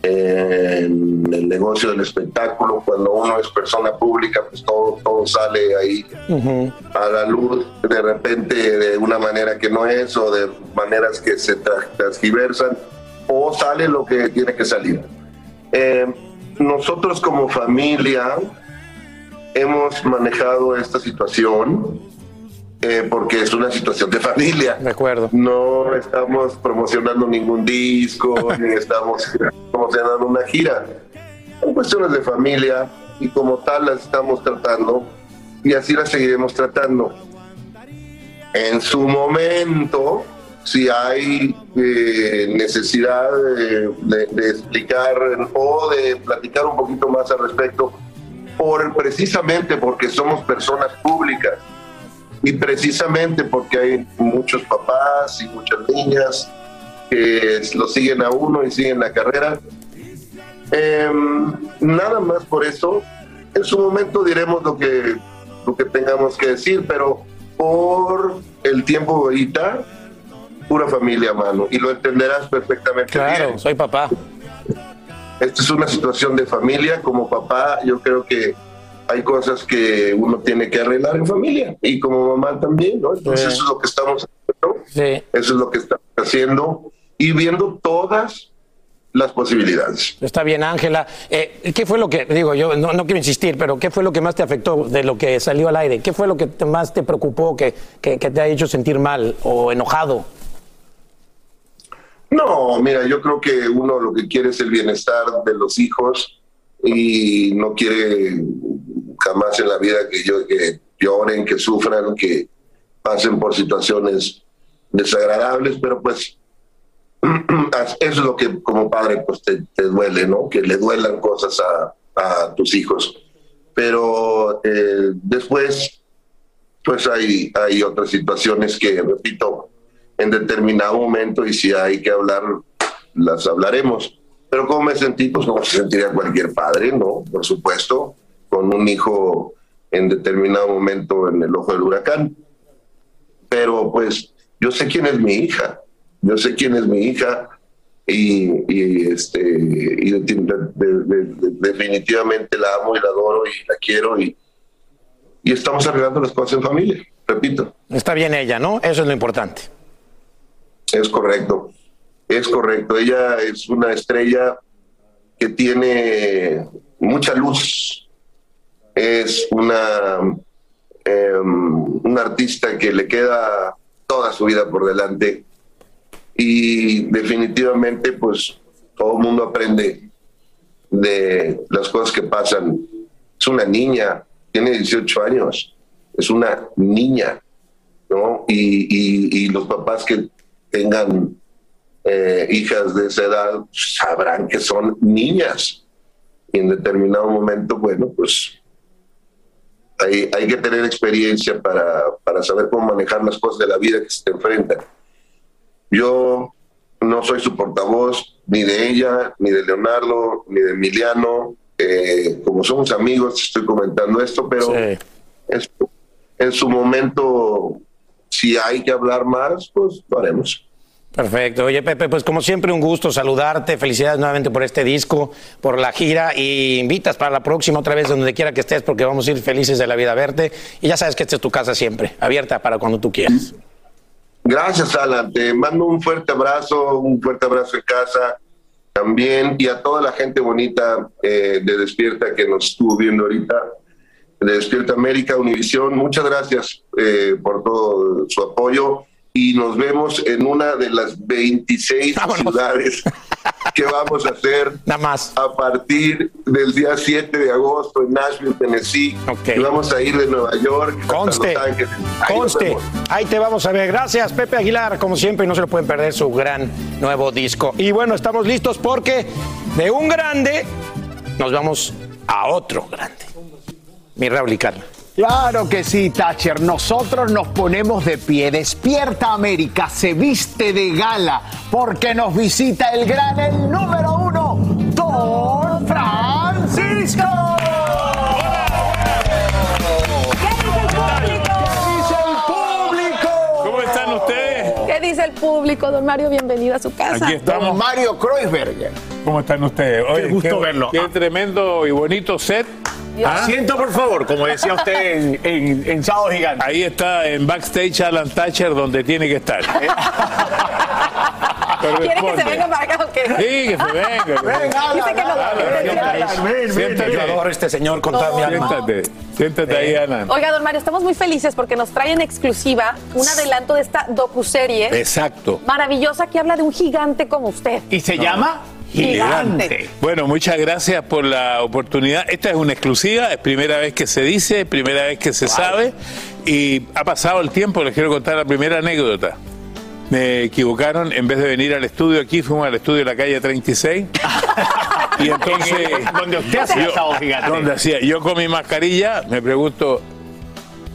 el negocio del espectáculo. Cuando uno es persona pública, pues todo, todo sale ahí a la luz de repente de una manera que no es o de maneras que se transgiversan o sale lo que tiene que salir. Eh, nosotros como familia hemos manejado esta situación eh, porque es una situación de familia. De acuerdo. No estamos promocionando ningún disco, ni estamos promocionando una gira. Son cuestiones de familia y como tal las estamos tratando y así las seguiremos tratando. En su momento, si hay eh, necesidad de, explicar o de platicar un poquito más al respecto, por, precisamente porque somos personas públicas y precisamente porque hay muchos papás y muchas niñas que lo siguen a uno y siguen la carrera. Em, nada más por eso, en su momento diremos lo que, lo que tengamos que decir, pero por el tiempo ahorita, pura familia, mano, y lo entenderás perfectamente. Claro, soy papá. Esta es una situación de familia, como papá, yo creo que hay cosas que uno tiene que arreglar en familia y como mamá también, ¿no? Entonces eso es lo que estamos haciendo, eso es lo que estamos haciendo y viendo todas las posibilidades. Está bien, Ángela. Eh, ¿Qué fue lo que, digo, yo no, quiero insistir, pero qué fue lo que más te afectó de lo que salió al aire? ¿Qué fue lo que más te preocupó, que, que te ha hecho sentir mal o enojado? No, mira, yo creo que uno lo que quiere es el bienestar de los hijos y no quiere jamás en la vida que, yo, que lloren, que sufran, que pasen por situaciones desagradables, pero pues eso es lo que como padre pues te, duele, ¿no? Que le duelan cosas a, tus hijos. Pero eh, después, pues hay, hay otras situaciones que, repito, en determinado momento y si hay que hablar, las hablaremos. Pero como me sentí, pues como se sentiría cualquier padre, ¿no? Por supuesto, con un hijo en determinado momento en el ojo del huracán. Pero pues yo sé quién es mi hija, yo sé quién es mi hija y, este y definitivamente la amo y la adoro y la quiero y, y estamos arreglando las cosas en familia, repito. Está bien ella, ¿no? Eso es lo importante. Es correcto, es correcto. Ella es una estrella que tiene mucha luz, es una, em, un artista que le queda toda su vida por delante y definitivamente pues todo el mundo aprende de las cosas que pasan. Es una niña, tiene 18 años, es una niña, ¿no? Y, los papás que tengan eh, hijas de esa edad sabrán que son niñas. Y en determinado momento, bueno, pues hay, hay que tener experiencia para, para saber cómo manejar las cosas de la vida que se te enfrentan. Yo no soy su portavoz ni de ella, ni de Leonardo, ni de Emiliano. Eh, como somos amigos, estoy comentando esto, pero en su momento, si hay que hablar más, pues lo haremos. Perfecto. Oye, Pepe, pues como siempre un gusto saludarte. Felicidades nuevamente por este disco, por la gira y invitas para la próxima otra vez donde quiera que estés porque vamos a ir felices de la vida a verte. Y ya sabes que esta es tu casa siempre, abierta para cuando tú quieras. Gracias, Alan. Te mando un fuerte abrazo, un fuerte abrazo en casa también y a toda la gente bonita eh, de Despierta que nos estuvo viendo ahorita, de Despierta América, Univisión. Muchas gracias eh, por todo su apoyo y nos vemos en una de las 26 ciudades que vamos a hacer Nada más. a partir del día 7 de agosto en Nashville, Tennessee. Y vamos a ir de Nueva York hasta Conste, Los Ángeles. Ahí conste. Ahí te vamos a ver. Gracias, Pepe Aguilar, como siempre, y no se lo pueden perder su gran nuevo disco. Y bueno, estamos listos porque de un grande nos vamos a otro grande. Mi Raúl y Carla. Claro que sí, Thatcher. Nosotros nos ponemos de pie. Despierta América se viste de gala porque nos visita el gran, el número uno, Don Francisco. ¿Cómo están ustedes? ¿Qué dice el público, don Mario? Bienvenido a su casa. Aquí estamos. Don Mario Kreuzberger. ¿Cómo están ustedes? Qué gusto verlo. Qué tremendo y bonito set. ¿Ah? Asiento, por favor, como decía usted en, en, en Sábado Gigante. Ahí está en backstage Alan Thatcher donde tiene que estar. ¿Quiere que se venga para acá o qué? Sí, que se venga. que Venga, Dice que lo Siéntate. Yo adoro a este señor con toda mi alma. Siéntate, siéntate ahí, Alan. Oiga, don Mario, estamos muy felices porque nos trae en exclusiva un adelanto de esta docuserie Exacto. maravillosa que habla de un gigante como usted. Y se No. llama Gigante. Bueno, muchas gracias por la oportunidad. Esta es una exclusiva, es primera vez que se dice, primera vez que se sabe y ha pasado el tiempo. Les quiero contar la primera anécdota. Me equivocaron, en vez de venir al estudio aquí, fuimos al estudio de la calle 36. y entonces. Donde usted hacía yo- Gigante. donde hacía. Yo con mi mascarilla me pregunto,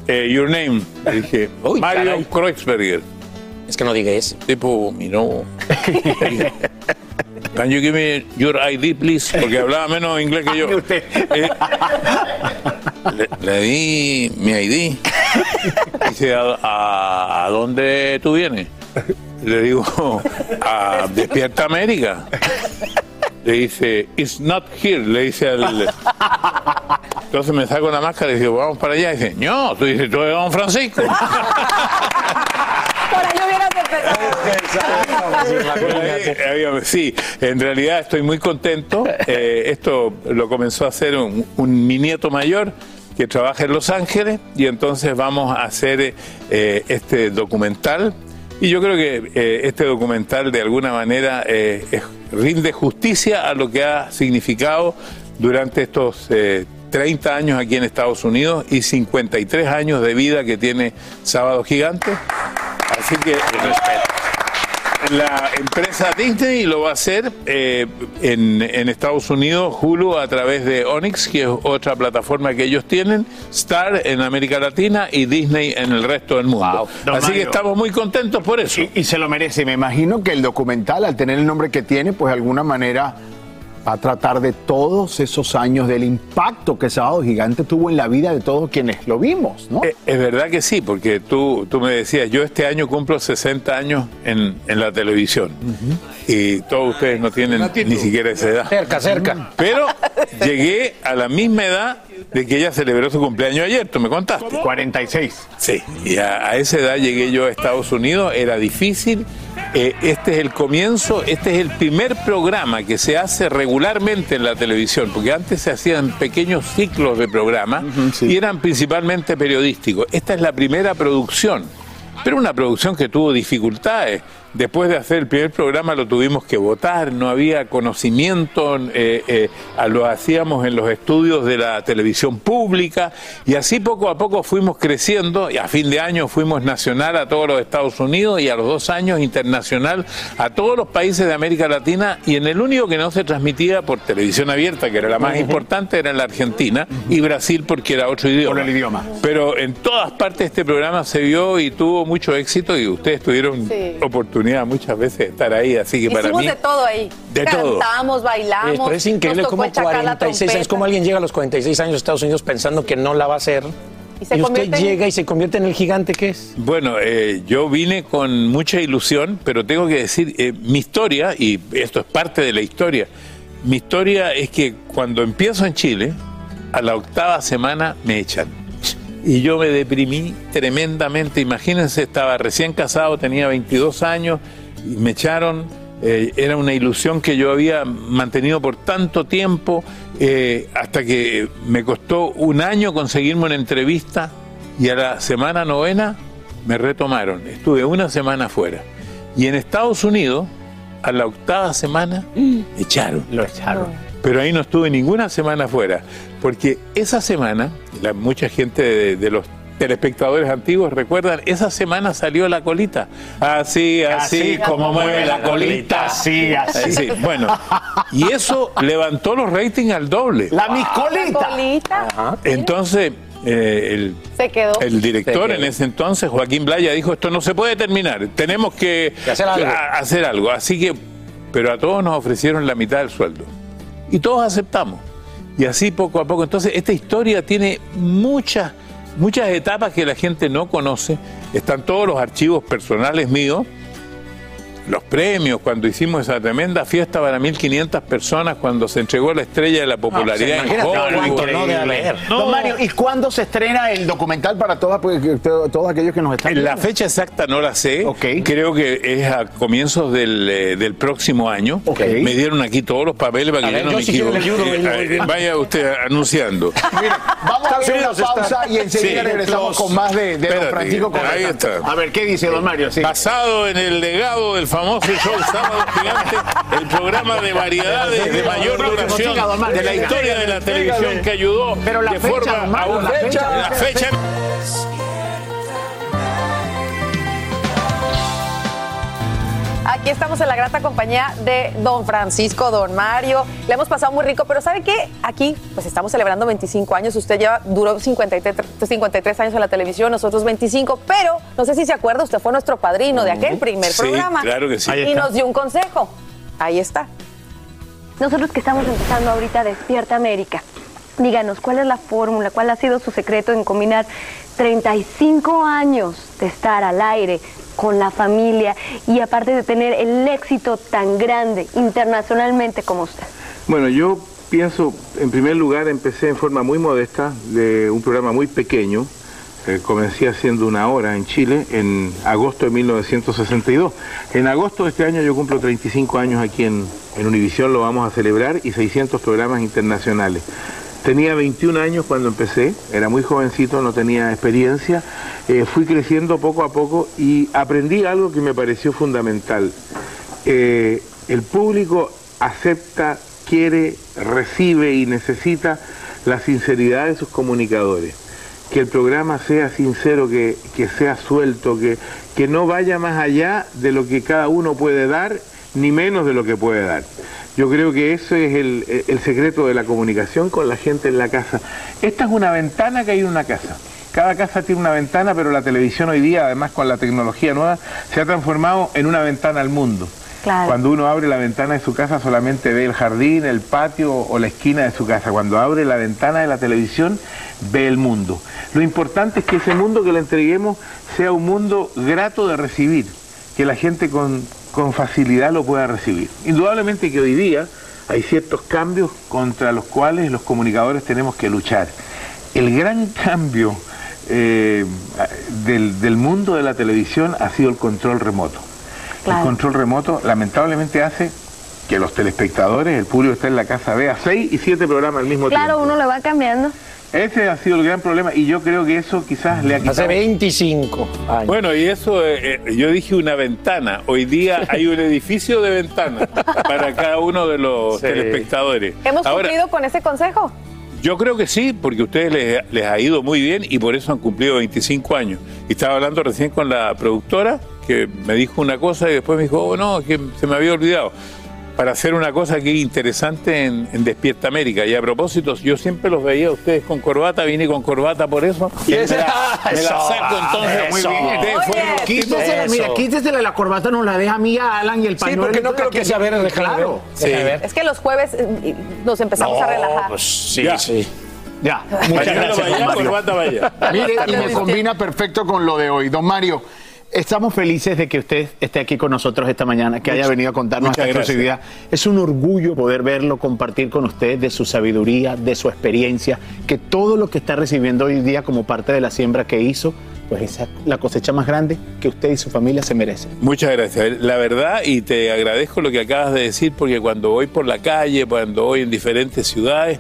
eh, your name. Le dije, Mario caray. Kreuzberger. Es que no diga eso. Tipo, miró. Can you give me your ID, please? Porque hablaba menos inglés que yo. Eh, le, le di mi ID. Dice, ¿a, a, a dónde tú vienes? Le digo, a Despierta América. Le dice, it's not here. Le dice al. Entonces me saco la máscara y digo, vamos para allá. Y dice, no, tú dices, tú eres Don Francisco. Sí, en realidad estoy muy contento. Eh, esto lo comenzó a hacer un, mi nieto mayor que trabaja en Los Ángeles y entonces vamos a hacer eh, este documental. Y yo creo que eh, este documental de alguna manera rinde justicia a lo que ha significado durante estos eh, 30 años aquí en Estados Unidos y 53 años de vida que tiene Sábado Gigante. Así que respeto. La empresa Disney lo va a hacer eh, en, en Estados Unidos, Hulu a través de Onyx, que es otra plataforma que ellos tienen, Star en América Latina y Disney en el resto del mundo. Así que estamos muy contentos por eso. Y, y se lo merece. Me imagino que el documental, al tener el nombre que tiene, pues de alguna manera va a tratar de todos esos años, del impacto que Sábado Gigante tuvo en la vida de todos quienes lo vimos, ¿no? Eh, Es verdad que sí, porque tú, tú me decías, yo este año cumplo 60 años en, en la televisión y todos ustedes no tienen ni siquiera esa edad. Cerca, cerca. Pero llegué a la misma edad de que ella celebró su cumpleaños ayer, tú me contaste. 46. Sí, y a, a esa edad llegué yo a Estados Unidos, era difícil. Eh, este es el comienzo, este es el primer programa que se hace regularmente en la televisión, porque antes se hacían pequeños ciclos de programa y eran principalmente periodísticos. Esta es la primera producción, pero una producción que tuvo dificultades. Después de hacer el primer programa lo tuvimos que votar, no había conocimiento, eh, eh, lo hacíamos en los estudios de la televisión pública y así poco a poco fuimos creciendo y a fin de año fuimos nacional a todos los Estados Unidos y a los dos años internacional a todos los países de América Latina y en el único que no se transmitía por televisión abierta, que era la más importante, era en la Argentina y Brasil porque era otro idioma. Por el idioma. Pero en todas partes este programa se vio y tuvo mucho éxito y ustedes tuvieron Sí. oportunidad muchas veces de estar ahí, así que para Hicimos mí... de todo ahí. De todo. Cantamos, bailamos. Pero es increíble cómo echacar la 46 años, cómo alguien llega a los 46 años a Estados Unidos pensando que no la va a hacer Y se usted en- llega y se convierte en el gigante que es. Bueno, eh, yo vine con mucha ilusión, pero tengo que decir, eh, mi historia, y esto es parte de la historia, mi historia es que cuando empiezo en Chile, a la octava semana me echan. Y yo me deprimí tremendamente. Imagínense, estaba recién casado, tenía 22 años, y me echaron. eh, era una ilusión que yo había mantenido por tanto tiempo, eh, hasta que me costó un año conseguirme una entrevista y a la semana novena me retomaron. Estuve una semana fuera. Y en Estados Unidos, a la octava semana, me echaron. Lo echaron. Pero ahí no estuve ninguna semana fuera, porque esa semana, la, mucha gente de, de los telespectadores antiguos recuerdan, esa semana salió la colita. Así, así, Así como mueve la colita. así, así. Sí, bueno, y eso levantó los ratings al doble. La mis La colita. colita. Entonces, eh, el, Se quedó. el director Se en ese entonces, Joaquín Blaya, dijo, esto no se puede terminar, tenemos que, Que hacer algo. a- hacer algo. Así que, pero a todos nos ofrecieron la mitad del sueldo. Y todos aceptamos. Y así poco a poco. Entonces, esta historia tiene muchas, muchas etapas que la gente no conoce. Están todos los archivos personales míos. Los premios, cuando hicimos esa tremenda fiesta para 1.500 personas, cuando se entregó la estrella de la popularidad en Imagínate Hollywood. no. No. Don Mario, ¿y cuándo se estrena el documental para todas, pues, todos aquellos que nos están La viendo? fecha exacta no la sé. Creo que es a comienzos del, eh, del próximo año. Ok. Me dieron aquí todos los papeles para A que ver, yo no me si quiero equivoque. Eh, ahí, eh, ahí. vaya usted anunciando. Vamos a hacer una pausa está- y enseguida Sí. regresamos Los- con más de, de don Espérate, Francisco ahí Correa. está. A ver, ¿qué dice don Mario? Sí. Basado en el legado del famoso show Sábado Gigante, el programa de variedades de mayor duración de la historia de la televisión que ayudó de forma aún- la fecha. Aquí estamos en la grata compañía de don Francisco, don Mario. Le hemos pasado muy rico, pero ¿sabe qué? Aquí pues estamos celebrando 25 años. Usted lleva, duró 53, 53 años en la televisión, nosotros 25, pero no sé si se acuerda, usted fue nuestro padrino de aquel primer Sí, programa. claro que sí. Y nos dio un consejo. Ahí está. Nosotros que estamos empezando ahorita Despierta América, díganos, ¿cuál es la fórmula? ¿Cuál ha sido su secreto en combinar 35 años de estar al aire con la familia y aparte de tener el éxito tan grande internacionalmente como usted? Bueno, yo pienso, en primer lugar, empecé en forma muy modesta, de un programa muy pequeño. Eh, comencé haciendo una hora en Chile en agosto de 1962. En agosto de este año yo cumplo 35 años aquí en, en Univisión, lo vamos a celebrar, y 600 programas internacionales. Tenía 21 años cuando empecé, era muy jovencito, no tenía experiencia, eh, fui creciendo poco a poco y aprendí algo que me pareció fundamental. Eh, el público acepta, quiere, recibe y necesita la sinceridad de sus comunicadores. Que el programa sea sincero, que, que sea suelto, que, que no vaya más allá de lo que cada uno puede dar, ni menos de lo que puede dar. Yo creo que eso es el, el secreto de la comunicación con la gente en la casa. Esta es una ventana que hay en una casa. Cada casa tiene una ventana, pero la televisión hoy día, además con la tecnología nueva, se ha transformado en una ventana al mundo. Claro. Cuando uno abre la ventana de su casa solamente ve el jardín, el patio o la esquina de su casa. Cuando abre la ventana de la televisión ve el mundo. Lo importante es que ese mundo que le entreguemos sea un mundo grato de recibir, que la gente con, con facilidad lo pueda recibir. Indudablemente que hoy día hay ciertos cambios contra los cuales los comunicadores tenemos que luchar. El gran cambio eh, del, del mundo de la televisión ha sido el control remoto. El control remoto lamentablemente hace que los telespectadores, el público está en la casa, vea seis y siete programas al mismo Claro, tiempo. uno le va cambiando. Ese ha sido el gran problema y yo creo que eso quizás le ha quitado... Hace 25 años. Bueno, y eso, eh, eh, yo dije una ventana. Hoy día hay un edificio de ventanas para cada uno de los Sí. telespectadores. ¿Hemos Ahora, cumplido con ese consejo? yo creo que sí, porque a ustedes les, les ha ido muy bien y por eso han cumplido 25 años. Y estaba hablando recién con la productora que me dijo una cosa y después me dijo, oh no, que se me había olvidado. Para hacer una cosa que es interesante en, en Despierta América. Y a propósito, yo siempre los veía a ustedes con corbata, vine con corbata por eso. Y me, la, me la saco entonces. muy bien. Ustedes fueron Quítesela, mira, quítesela la corbata, nos la deja a mí, a Alan y el Sí, pañuelo. porque no creo que sea ver, déjala Claro. ver. Es que los jueves eh, nos empezamos a relajar. pues sí, Ya. sí. Ya, Muchas gracias. Mario. corbata vaya. Mire, y me combina perfecto con lo de hoy. Don Mario, estamos felices de que usted esté aquí con nosotros esta mañana, que haya venido a contarnos esta exclusividad. Es un orgullo poder verlo, compartir con usted de su sabiduría, de su experiencia, que todo lo que está recibiendo hoy día como parte de la siembra que hizo, pues esa es la cosecha más grande que usted y su familia se merecen. Muchas gracias. La verdad, y te agradezco lo que acabas de decir, porque cuando voy por la calle, cuando voy en diferentes ciudades,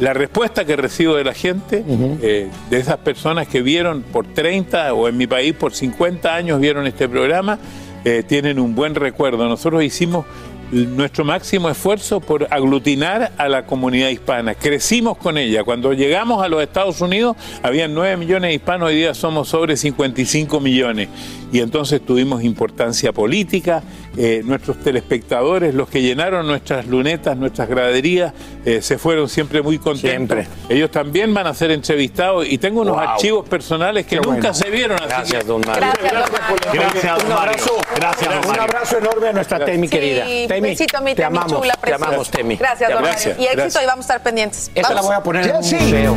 la respuesta que recibo de la gente, eh, de esas personas que vieron por 30 o en mi país por 50 años vieron este programa, eh, tienen un buen recuerdo. Nosotros hicimos nuestro máximo esfuerzo por aglutinar a la comunidad hispana. Crecimos con ella. Cuando llegamos a los Estados Unidos, habían 9 millones de hispanos, hoy día somos sobre 55 millones. Y entonces tuvimos importancia política. Eh, nuestros telespectadores, los que llenaron nuestras lunetas, nuestras graderías, eh, se fueron siempre muy contentos. Siempre. Ellos también van a ser entrevistados y tengo unos Wow. archivos personales que Qué nunca bueno. se vieron. así Gracias, que- don Mario. Gracias, don Mario. Gracias, don Un Mario. abrazo. Gracias, don Un Mario. abrazo enorme a nuestra Temi Sí, querida. Temi, besito a mi te Temi amamos, chula, te amamos, Temi. Gracias, don. Mario. Y éxito, gracias. y vamos a estar pendientes. Esa la Vamos. voy a poner en un Sí. museo.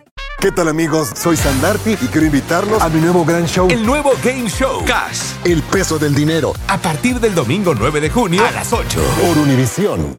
¿Qué tal amigos? Soy Sandarti y quiero invitarlos a mi nuevo gran show. El nuevo Game Show Cash. El peso del dinero. A partir del domingo 9 de junio a las 8. Por Univisión.